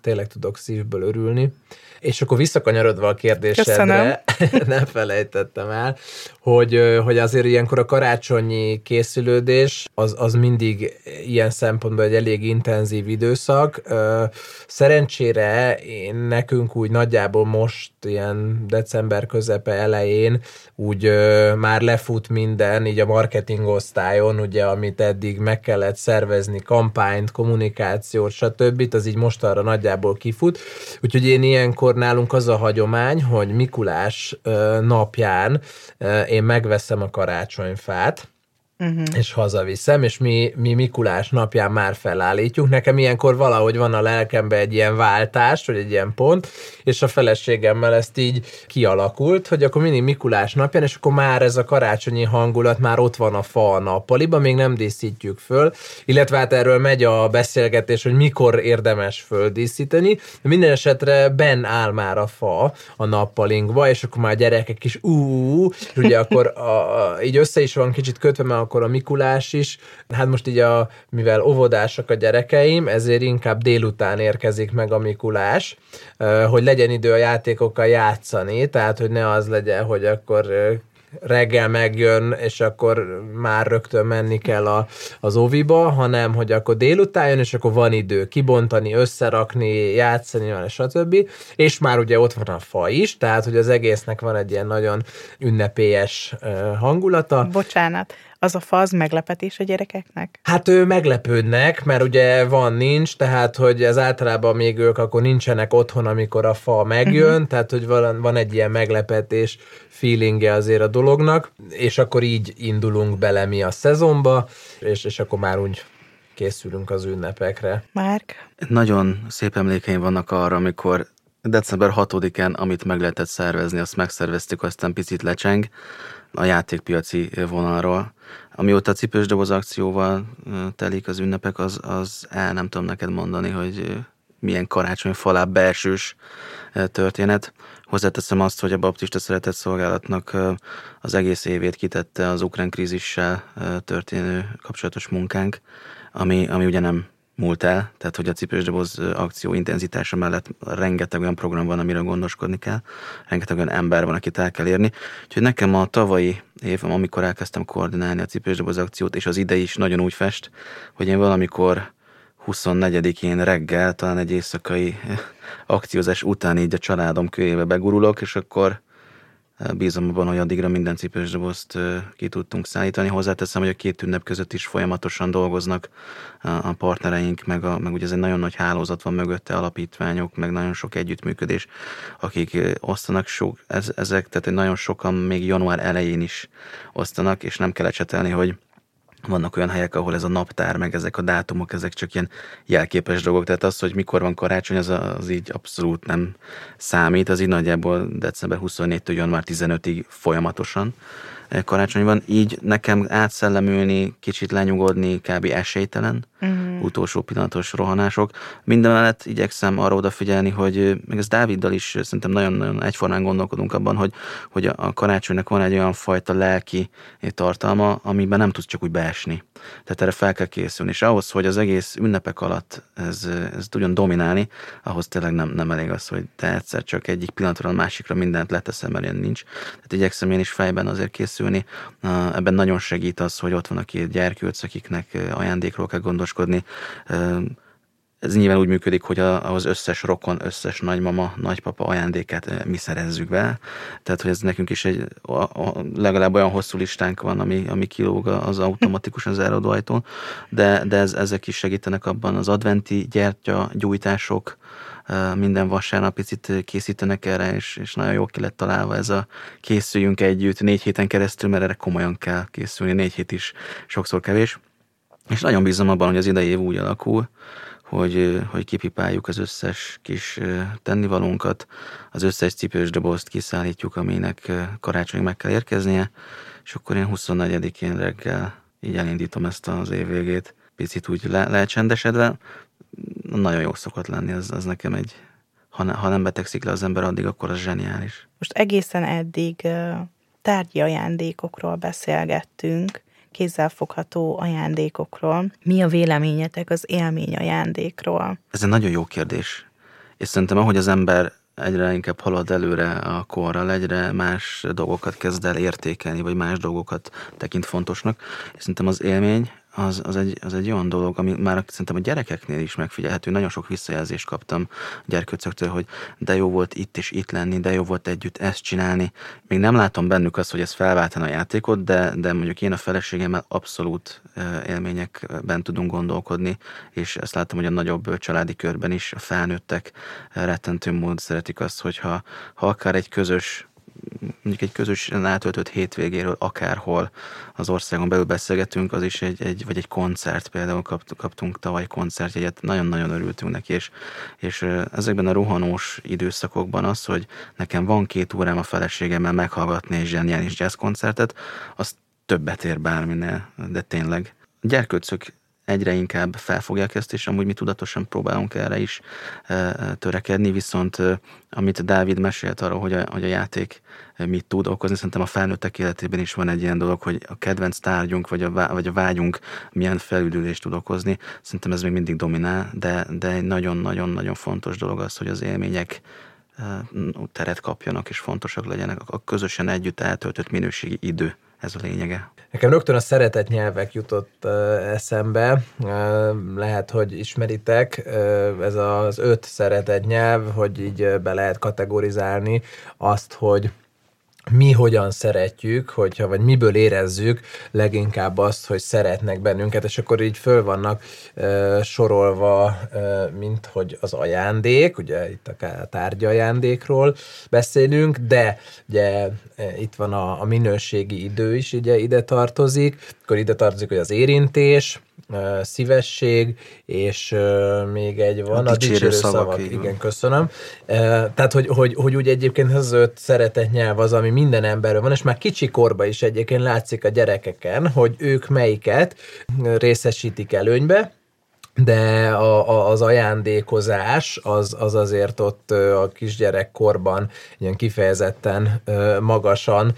tényleg tudok szívből örülni. És akkor visszakanyarodva a kérdésedre, [LAUGHS] nem felejtettem el, hogy, hogy azért ilyenkor a karácsonyi készülődés az, az mindig ilyen szempontból egy elég intenzív időszak. Szerencsére én nekünk úgy nagyjából most ilyen december közepe elején úgy már lefut minden, így a marketing osztályon, ugye, amit eddig meg kellett szervezni, kampányt, kommunikációt, stb. az így most arra nagyjából kifut. Úgyhogy én ilyenkor nálunk az a hagyomány, hogy Mikulás napján én megveszem a karácsonyfát, uh-huh. és hazaviszem, és mi, mi Mikulás napján már felállítjuk. Nekem ilyenkor valahogy van a lelkembe egy ilyen váltás, vagy egy ilyen pont, és a feleségemmel ezt így kialakult, hogy akkor mindig Mikulás napján, és akkor már ez a karácsonyi hangulat, már ott van a fa a nappaliban, még nem díszítjük föl, illetve hát erről megy a beszélgetés, hogy mikor érdemes földíszíteni. Minden esetre ben áll már a fa a nappalinkba, és akkor már a gyerekek is ú, ugye akkor a, a, így össze is van kicsit kötve, mert akkor a Mikulás is. Hát most így a, mivel óvodásak a gyerekeim, ezért inkább délután érkezik meg a Mikulás, hogy legyen idő a játékokkal játszani, tehát hogy ne az legyen, hogy akkor reggel megjön, és akkor már rögtön menni kell a, az oviba, hanem hogy akkor délután jön, és akkor van idő kibontani, összerakni, játszani, stb. És már ugye ott van a fa is, tehát hogy az egésznek van egy ilyen nagyon ünnepélyes hangulata. Bocsánat, az a fa az meglepetés a gyerekeknek? Hát ő meglepődnek, mert ugye van, nincs, tehát hogy ez általában még ők akkor nincsenek otthon, amikor a fa megjön, uh-huh. tehát hogy van, van egy ilyen meglepetés feelingje azért a dolognak, és akkor így indulunk bele mi a szezonba, és, és akkor már úgy készülünk az ünnepekre. Márk? Nagyon szép emlékeim vannak arra, amikor december 6-án, amit meg lehetett szervezni, azt megszerveztük, aztán picit lecseng a játékpiaci vonalról. Amióta a cipős doboz akcióval telik az ünnepek, az, az el nem tudom neked mondani, hogy milyen karácsony falá belsős történet. Hozzáteszem azt, hogy a baptista szeretett szolgálatnak az egész évét kitette az ukrán krízissel történő kapcsolatos munkánk, ami, ami ugye nem múlt el, tehát hogy a cipős doboz akció intenzitása mellett rengeteg olyan program van, amiről gondoskodni kell, rengeteg olyan ember van, akit el kell érni. Úgyhogy nekem a tavalyi év, amikor elkezdtem koordinálni a cipős doboz akciót, és az idei is nagyon úgy fest, hogy én valamikor 24-én reggel, talán egy éjszakai akciózás után így a családom kölyébe begurulok, és akkor bízom abban, hogy addigra minden cipős dobozt ki tudtunk szállítani. Hozzáteszem, hogy a két ünnep között is folyamatosan dolgoznak a partnereink, meg, a, meg ugye ez egy nagyon nagy hálózat van mögötte, alapítványok, meg nagyon sok együttműködés, akik osztanak sok, ez, ezek, tehát nagyon sokan még január elején is osztanak, és nem kell ecsetelni, hogy vannak olyan helyek, ahol ez a naptár, meg ezek a dátumok, ezek csak ilyen jelképes dolgok. Tehát az, hogy mikor van karácsony, az, az így abszolút nem számít. Az így nagyjából december 24-től január 15-ig folyamatosan karácsony van. Így nekem átszellemülni, kicsit lenyugodni kb. esélytelen. Uh-huh. Utolsó pillanatos rohanások. Mindemellett igyekszem arra odafigyelni, hogy még ez Dáviddal is szerintem nagyon-nagyon egyformán gondolkodunk abban, hogy, hogy a karácsonynak van egy olyan fajta lelki tartalma, amiben nem tudsz csak úgy beesni. Tehát erre fel kell készülni. És ahhoz, hogy az egész ünnepek alatt ez, ez tudjon dominálni, ahhoz tényleg nem, nem elég az, hogy te egyszer csak egyik pillanatra a másikra mindent leteszem, mert ilyen nincs. Tehát igyekszem én is fejben azért készülni. Ebben nagyon segít az, hogy ott van a két gyerkőc, akiknek ajándékról kell gondoskodni ez nyilván úgy működik, hogy az összes rokon, összes nagymama, nagypapa ajándékát eh, mi szerezzük be. Tehát, hogy ez nekünk is egy legalább olyan hosszú listánk van, ami, ami kilóg az automatikusan záródó ajtón, de, de ez, ezek is segítenek abban az adventi gyertya gyújtások, eh, minden vasárnap picit készítenek erre, és, és nagyon jó ki lett találva ez a készüljünk együtt négy héten keresztül, mert erre komolyan kell készülni, négy hét is sokszor kevés. És nagyon bízom abban, hogy az idei év úgy alakul, hogy, hogy kipipáljuk az összes kis tennivalónkat, az összes cipős dobozt kiszállítjuk, aminek karácsonyig meg kell érkeznie, és akkor én 24-én reggel így elindítom ezt az év végét, picit úgy le, lecsendesedve, nagyon jó szokott lenni, az, az nekem egy, ha, ne, ha nem betegszik le az ember addig, akkor az zseniális. Most egészen eddig tárgyi ajándékokról beszélgettünk, kézzelfogható ajándékokról. Mi a véleményetek az élmény ajándékról? Ez egy nagyon jó kérdés. És szerintem ahogy az ember egyre inkább halad előre a korral, egyre más dolgokat kezd el értékelni, vagy más dolgokat tekint fontosnak. És szerintem az élmény az, az, egy, az egy olyan dolog, ami már szerintem a gyerekeknél is megfigyelhető. Nagyon sok visszajelzést kaptam a gyerkőcöktől, hogy de jó volt itt és itt lenni, de jó volt együtt ezt csinálni. Még nem látom bennük azt, hogy ez felváltana a játékot, de, de mondjuk én a feleségemmel abszolút élményekben tudunk gondolkodni, és ezt látom, hogy a nagyobb családi körben is a felnőttek rettentő mód szeretik azt, hogyha ha akár egy közös mondjuk egy közösen átöltött hétvégéről akárhol az országon belül beszélgetünk, az is egy, egy vagy egy koncert például kaptunk, kaptunk tavaly koncertjegyet, nagyon-nagyon örültünk neki, és, és ezekben a rohanós időszakokban az, hogy nekem van két órám a feleségemmel meghallgatni egy zseniális jazzkoncertet, az többet ér bárminél, de tényleg. A gyerkőcök egyre inkább felfogják ezt, és amúgy mi tudatosan próbálunk erre is törekedni, viszont amit Dávid mesélt arról, hogy a, hogy a játék mit tud okozni, szerintem a felnőttek életében is van egy ilyen dolog, hogy a kedvenc tárgyunk, vagy a, vagy a vágyunk milyen felüdülést tud okozni. Szerintem ez még mindig dominál, de, de nagyon-nagyon-nagyon fontos dolog az, hogy az élmények teret kapjanak, és fontosak legyenek a közösen együtt eltöltött minőségi idő. Ez a lényege. Nekem rögtön a szeretett nyelvek jutott eszembe. Lehet, hogy ismeritek, ez az öt szeretett nyelv, hogy így be lehet kategorizálni azt, hogy mi hogyan szeretjük, hogyha, vagy miből érezzük leginkább azt, hogy szeretnek bennünket, és akkor így föl vannak e, sorolva, e, mint hogy az ajándék, ugye itt a tárgyi ajándékról beszélünk, de ugye itt van a, a minőségi idő is ugye ide tartozik, akkor ide tartozik, hogy az érintés, szívesség, és még egy van, a, a dicsérő, dicsérő szavak. szavak igen, köszönöm. Tehát, hogy, hogy, hogy úgy egyébként az öt szeretett nyelv az, ami minden emberről van, és már kicsi korban is egyébként látszik a gyerekeken, hogy ők melyiket részesítik előnybe, de a, a, az ajándékozás az, az azért ott a kisgyerekkorban ilyen kifejezetten magasan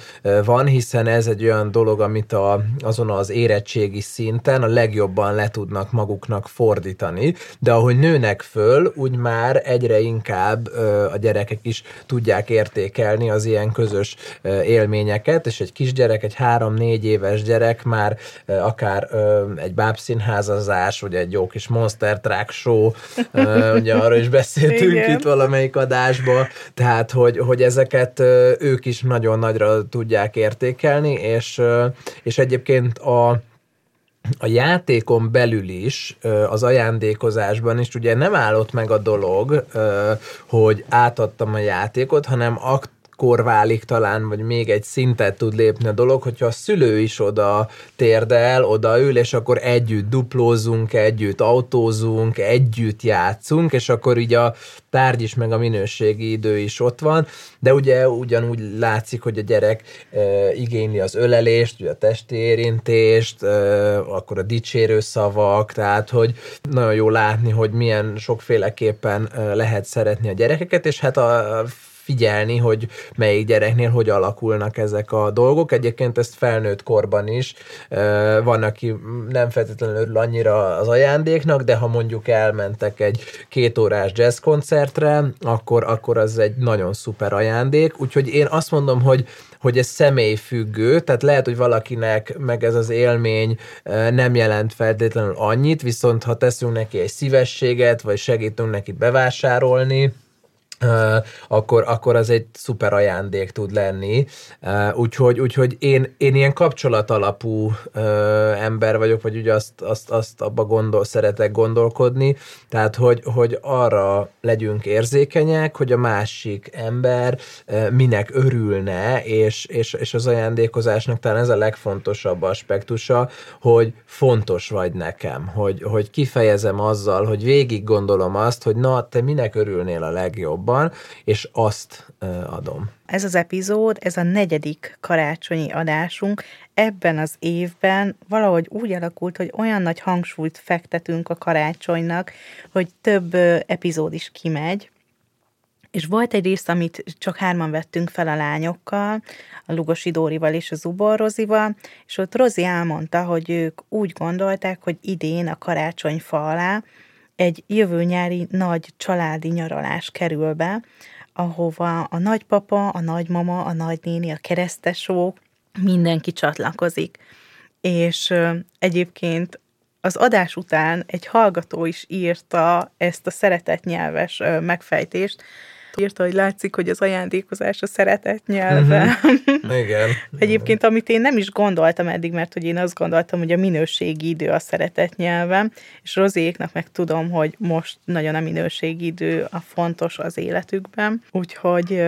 van, hiszen ez egy olyan dolog, amit a, azon az érettségi szinten a legjobban le tudnak maguknak fordítani, de ahogy nőnek föl, úgy már egyre inkább a gyerekek is tudják értékelni az ilyen közös élményeket, és egy kisgyerek, egy három-négy éves gyerek már akár egy bábszínházazás, vagy egy jó kis Monster Truck Show, ugye arról is beszéltünk Igen. itt valamelyik adásba, tehát hogy, hogy ezeket ők is nagyon nagyra tudják értékelni, és, és egyébként a a játékon belül is, az ajándékozásban is ugye nem állott meg a dolog, hogy átadtam a játékot, hanem akt akkor válik talán, vagy még egy szintet tud lépni a dolog, hogyha a szülő is oda térdel, oda ül, és akkor együtt duplózunk, együtt autózunk, együtt játszunk, és akkor így a tárgy is, meg a minőségi idő is ott van, de ugye ugyanúgy látszik, hogy a gyerek e, igényli az ölelést, ugye a testi érintést, e, akkor a dicsérő szavak, tehát hogy nagyon jó látni, hogy milyen sokféleképpen lehet szeretni a gyerekeket, és hát a figyelni, hogy melyik gyereknél hogy alakulnak ezek a dolgok. Egyébként ezt felnőtt korban is van, aki nem feltétlenül örül annyira az ajándéknak, de ha mondjuk elmentek egy két órás jazz koncertre, akkor, akkor az egy nagyon szuper ajándék. Úgyhogy én azt mondom, hogy hogy ez személyfüggő, tehát lehet, hogy valakinek meg ez az élmény nem jelent feltétlenül annyit, viszont ha teszünk neki egy szívességet, vagy segítünk neki bevásárolni, akkor, akkor az egy szuper ajándék tud lenni. Úgyhogy, úgyhogy én, én ilyen kapcsolat alapú ember vagyok, vagy ugye azt, azt, azt abba gondol, szeretek gondolkodni, tehát hogy, hogy arra legyünk érzékenyek, hogy a másik ember minek örülne, és, és, és az ajándékozásnak talán ez a legfontosabb aspektusa, hogy fontos vagy nekem, hogy, hogy kifejezem azzal, hogy végig gondolom azt, hogy na, te minek örülnél a legjobban, jobban, és azt adom. Ez az epizód, ez a negyedik karácsonyi adásunk. Ebben az évben valahogy úgy alakult, hogy olyan nagy hangsúlyt fektetünk a karácsonynak, hogy több epizód is kimegy, és volt egy rész, amit csak hárman vettünk fel a lányokkal, a Lugosi Dórival és a Zubor Rozival, és ott Rozi elmondta, hogy ők úgy gondolták, hogy idén a karácsony fa alá egy jövő nyári nagy családi nyaralás kerül be, ahova a nagypapa, a nagymama, a nagynéni, a keresztesók, mindenki csatlakozik. És egyébként az adás után egy hallgató is írta ezt a szeretetnyelves megfejtést, írta, hogy látszik, hogy az ajándékozás a szeretet nyelve. Uh-huh. [LAUGHS] Igen. Egyébként, amit én nem is gondoltam eddig, mert hogy én azt gondoltam, hogy a minőségi idő a szeretet nyelve, és Rozéknak meg tudom, hogy most nagyon a minőségi idő a fontos az életükben. Úgyhogy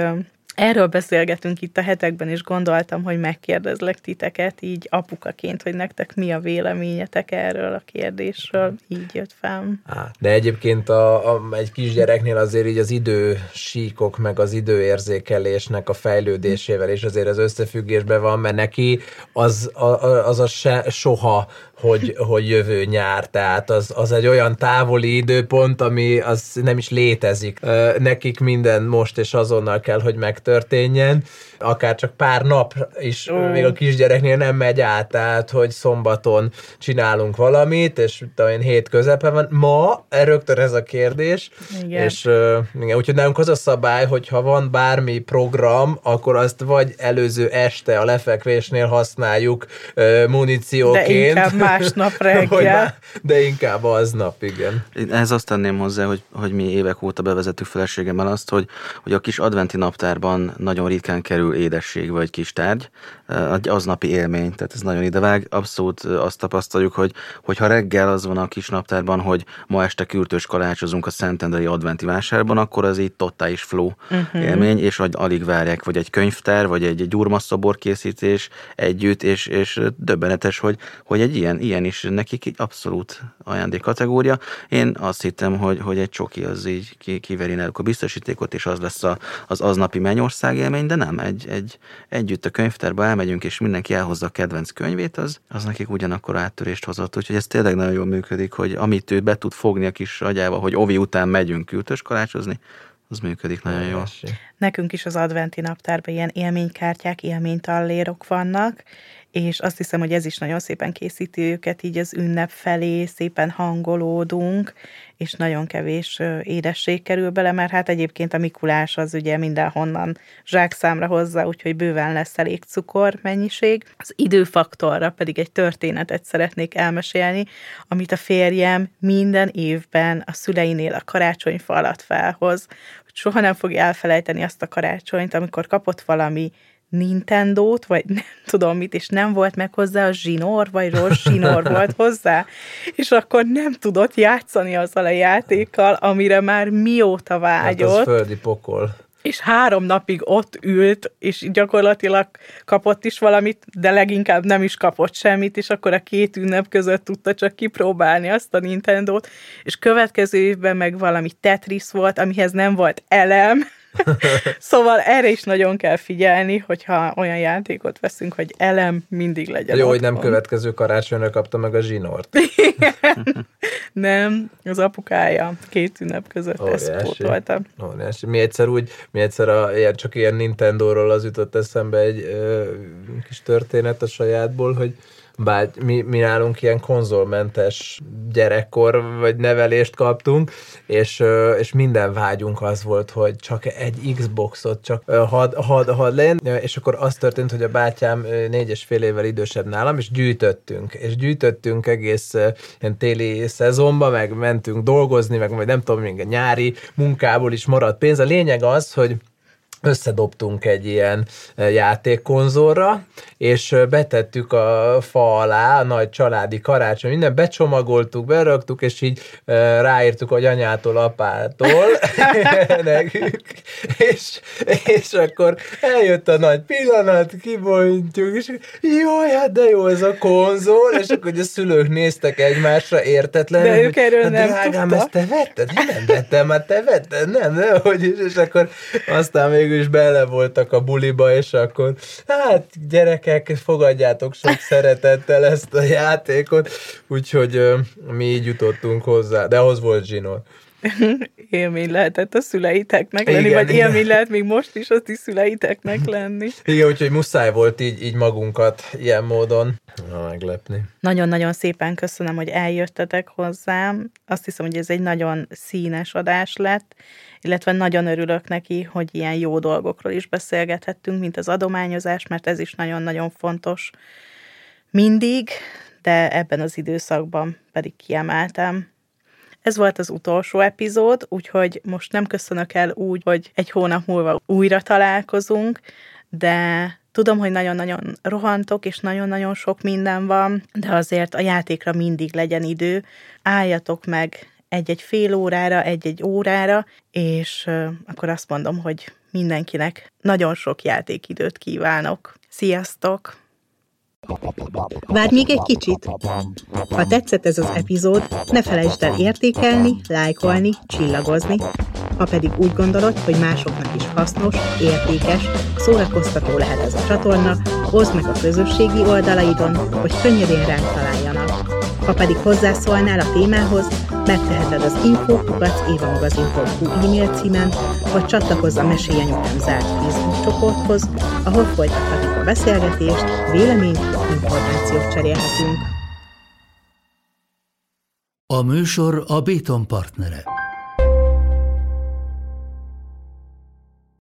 Erről beszélgetünk itt a hetekben, és gondoltam, hogy megkérdezlek titeket így apukaként, hogy nektek mi a véleményetek erről a kérdésről, így jött fel. De egyébként a, a, egy kisgyereknél azért így az idősíkok, meg az időérzékelésnek a fejlődésével és azért az összefüggésben van, mert neki az, a, az a se, soha hogy, hogy jövő nyár, tehát az, az egy olyan távoli időpont, ami az nem is létezik. Nekik minden most és azonnal kell, hogy megtörténjen, akár csak pár nap is mm. még a kisgyereknél nem megy át, tehát hogy szombaton csinálunk valamit, és talán hét közepe van. Ma rögtön ez a kérdés, igen. és uh, igen, úgyhogy nálunk az a szabály, hogy ha van bármi program, akkor azt vagy előző este a lefekvésnél használjuk uh, munícióként. De inkább másnap reggel. [LAUGHS] de inkább aznap, igen. Ehhez azt tenném hozzá, hogy, hogy mi évek óta bevezettük feleségemmel azt, hogy, hogy a kis adventi naptárban nagyon ritkán kerül édesség vagy kis tárgy, egy aznapi élmény, tehát ez nagyon idevág. Abszolút azt tapasztaljuk, hogy, hogy ha reggel az van a kis naptárban, hogy ma este kürtős kalácsozunk a Szentendrei adventi vásárban, akkor az így totális flow uh-huh. élmény, és hogy alig várják, vagy egy könyvtár, vagy egy, egy urmaszobor készítés együtt, és, és döbbenetes, hogy, hogy egy ilyen, ilyen is nekik egy abszolút ajándék kategória. Én azt hittem, hogy, hogy egy csoki az így kiveri náluk a biztosítékot, és az lesz a, az aznapi mennyország élmény, de nem, egy, egy, együtt a könyvtárba elmegyünk, és mindenki elhozza a kedvenc könyvét, az, az nekik ugyanakkor áttörést hozott. Úgyhogy ez tényleg nagyon jól működik, hogy amit ő be tud fogni a kis agyába, hogy ovi után megyünk kültös kalácsozni, az működik nagyon jól. Nekünk is az adventi naptárban ilyen élménykártyák, élménytallérok vannak, és azt hiszem, hogy ez is nagyon szépen készíti őket így az ünnep felé, szépen hangolódunk, és nagyon kevés édesség kerül bele, mert hát egyébként a Mikulás az ugye mindenhonnan zsákszámra hozza, úgyhogy bőven lesz elég cukor mennyiség. Az időfaktorra pedig egy történetet szeretnék elmesélni, amit a férjem minden évben a szüleinél a karácsonyfa alatt felhoz, soha nem fogja elfelejteni azt a karácsonyt, amikor kapott valami Nintendo-t, vagy nem [LAUGHS] tudom mit, és nem volt meg hozzá a zsinór, vagy rossz zsinór [LAUGHS] volt hozzá, és akkor nem tudott játszani azzal a játékkal, amire már mióta vágyott. Hát az földi pokol. És három napig ott ült, és gyakorlatilag kapott is valamit, de leginkább nem is kapott semmit, és akkor a két ünnep között tudta csak kipróbálni azt a Nintendo-t, és következő évben meg valami Tetris volt, amihez nem volt elem, [LAUGHS] szóval erre is nagyon kell figyelni, hogyha olyan játékot veszünk, hogy elem mindig legyen Jó, otthon. hogy nem következő karácsonyra kapta meg a zsinort. [LAUGHS] nem, az apukája két ünnep között Óriási. ezt pótolta. Óriási. Mi egyszer úgy, mi egyszer a, ilyen, csak ilyen Nintendo-ról az jutott eszembe egy ö, kis történet a sajátból, hogy bár mi, mi nálunk ilyen konzolmentes gyerekkor vagy nevelést kaptunk, és, és minden vágyunk az volt, hogy csak egy Xboxot, csak had, had, had legyen, és akkor az történt, hogy a bátyám négy és fél évvel idősebb nálam, és gyűjtöttünk, és gyűjtöttünk egész ilyen téli szezonban, meg mentünk dolgozni, meg majd nem tudom, még a nyári munkából is maradt pénz. A lényeg az, hogy összedobtunk egy ilyen játékkonzolra, és betettük a fa alá, a nagy családi karácsony, minden becsomagoltuk, beraktuk, és így ráírtuk, hogy anyától, apától [LAUGHS] nekünk, és, és akkor eljött a nagy pillanat, kibontjuk, és jó, hát de jó ez a konzol, és akkor a szülők néztek egymásra értetlenül, de ők erről nem drágám, ezt te vetted? Én nem vettem, hát te vetted? Nem, nem, hogy és akkor aztán végül is bele voltak a buliba, és akkor hát gyerekek, fogadjátok sok szeretettel ezt a játékot, úgyhogy mi így jutottunk hozzá, de ahhoz volt zsinór. [LAUGHS] élmény lehetett a szüleiteknek lenni, igen, vagy igen. élmény lehet még most is a ti szüleiteknek lenni. Igen, úgyhogy muszáj volt így, így magunkat ilyen módon meglepni. Nagyon-nagyon szépen köszönöm, hogy eljöttetek hozzám. Azt hiszem, hogy ez egy nagyon színes adás lett, illetve nagyon örülök neki, hogy ilyen jó dolgokról is beszélgethettünk, mint az adományozás, mert ez is nagyon-nagyon fontos mindig, de ebben az időszakban pedig kiemeltem. Ez volt az utolsó epizód, úgyhogy most nem köszönök el úgy, hogy egy hónap múlva újra találkozunk, de tudom, hogy nagyon-nagyon rohantok, és nagyon-nagyon sok minden van, de azért a játékra mindig legyen idő. Álljatok meg egy-egy fél órára, egy-egy órára, és akkor azt mondom, hogy mindenkinek nagyon sok játékidőt kívánok. Sziasztok! Várj még egy kicsit! Ha tetszett ez az epizód, ne felejtsd el értékelni, lájkolni, csillagozni. Ha pedig úgy gondolod, hogy másoknak is hasznos, értékes, szórakoztató lehet ez a csatorna, oszd meg a közösségi oldalaidon, hogy könnyedén ránk találjanak. Ha pedig hozzászólnál a témához, megteheted az info.évamagazin.hu e-mail címen, vagy csatlakozz a Mesélj Anyukám zárt Facebook csoporthoz, ahol folytathatjuk a beszélgetést, véleményt, információt cserélhetünk. A műsor a Béton partnere.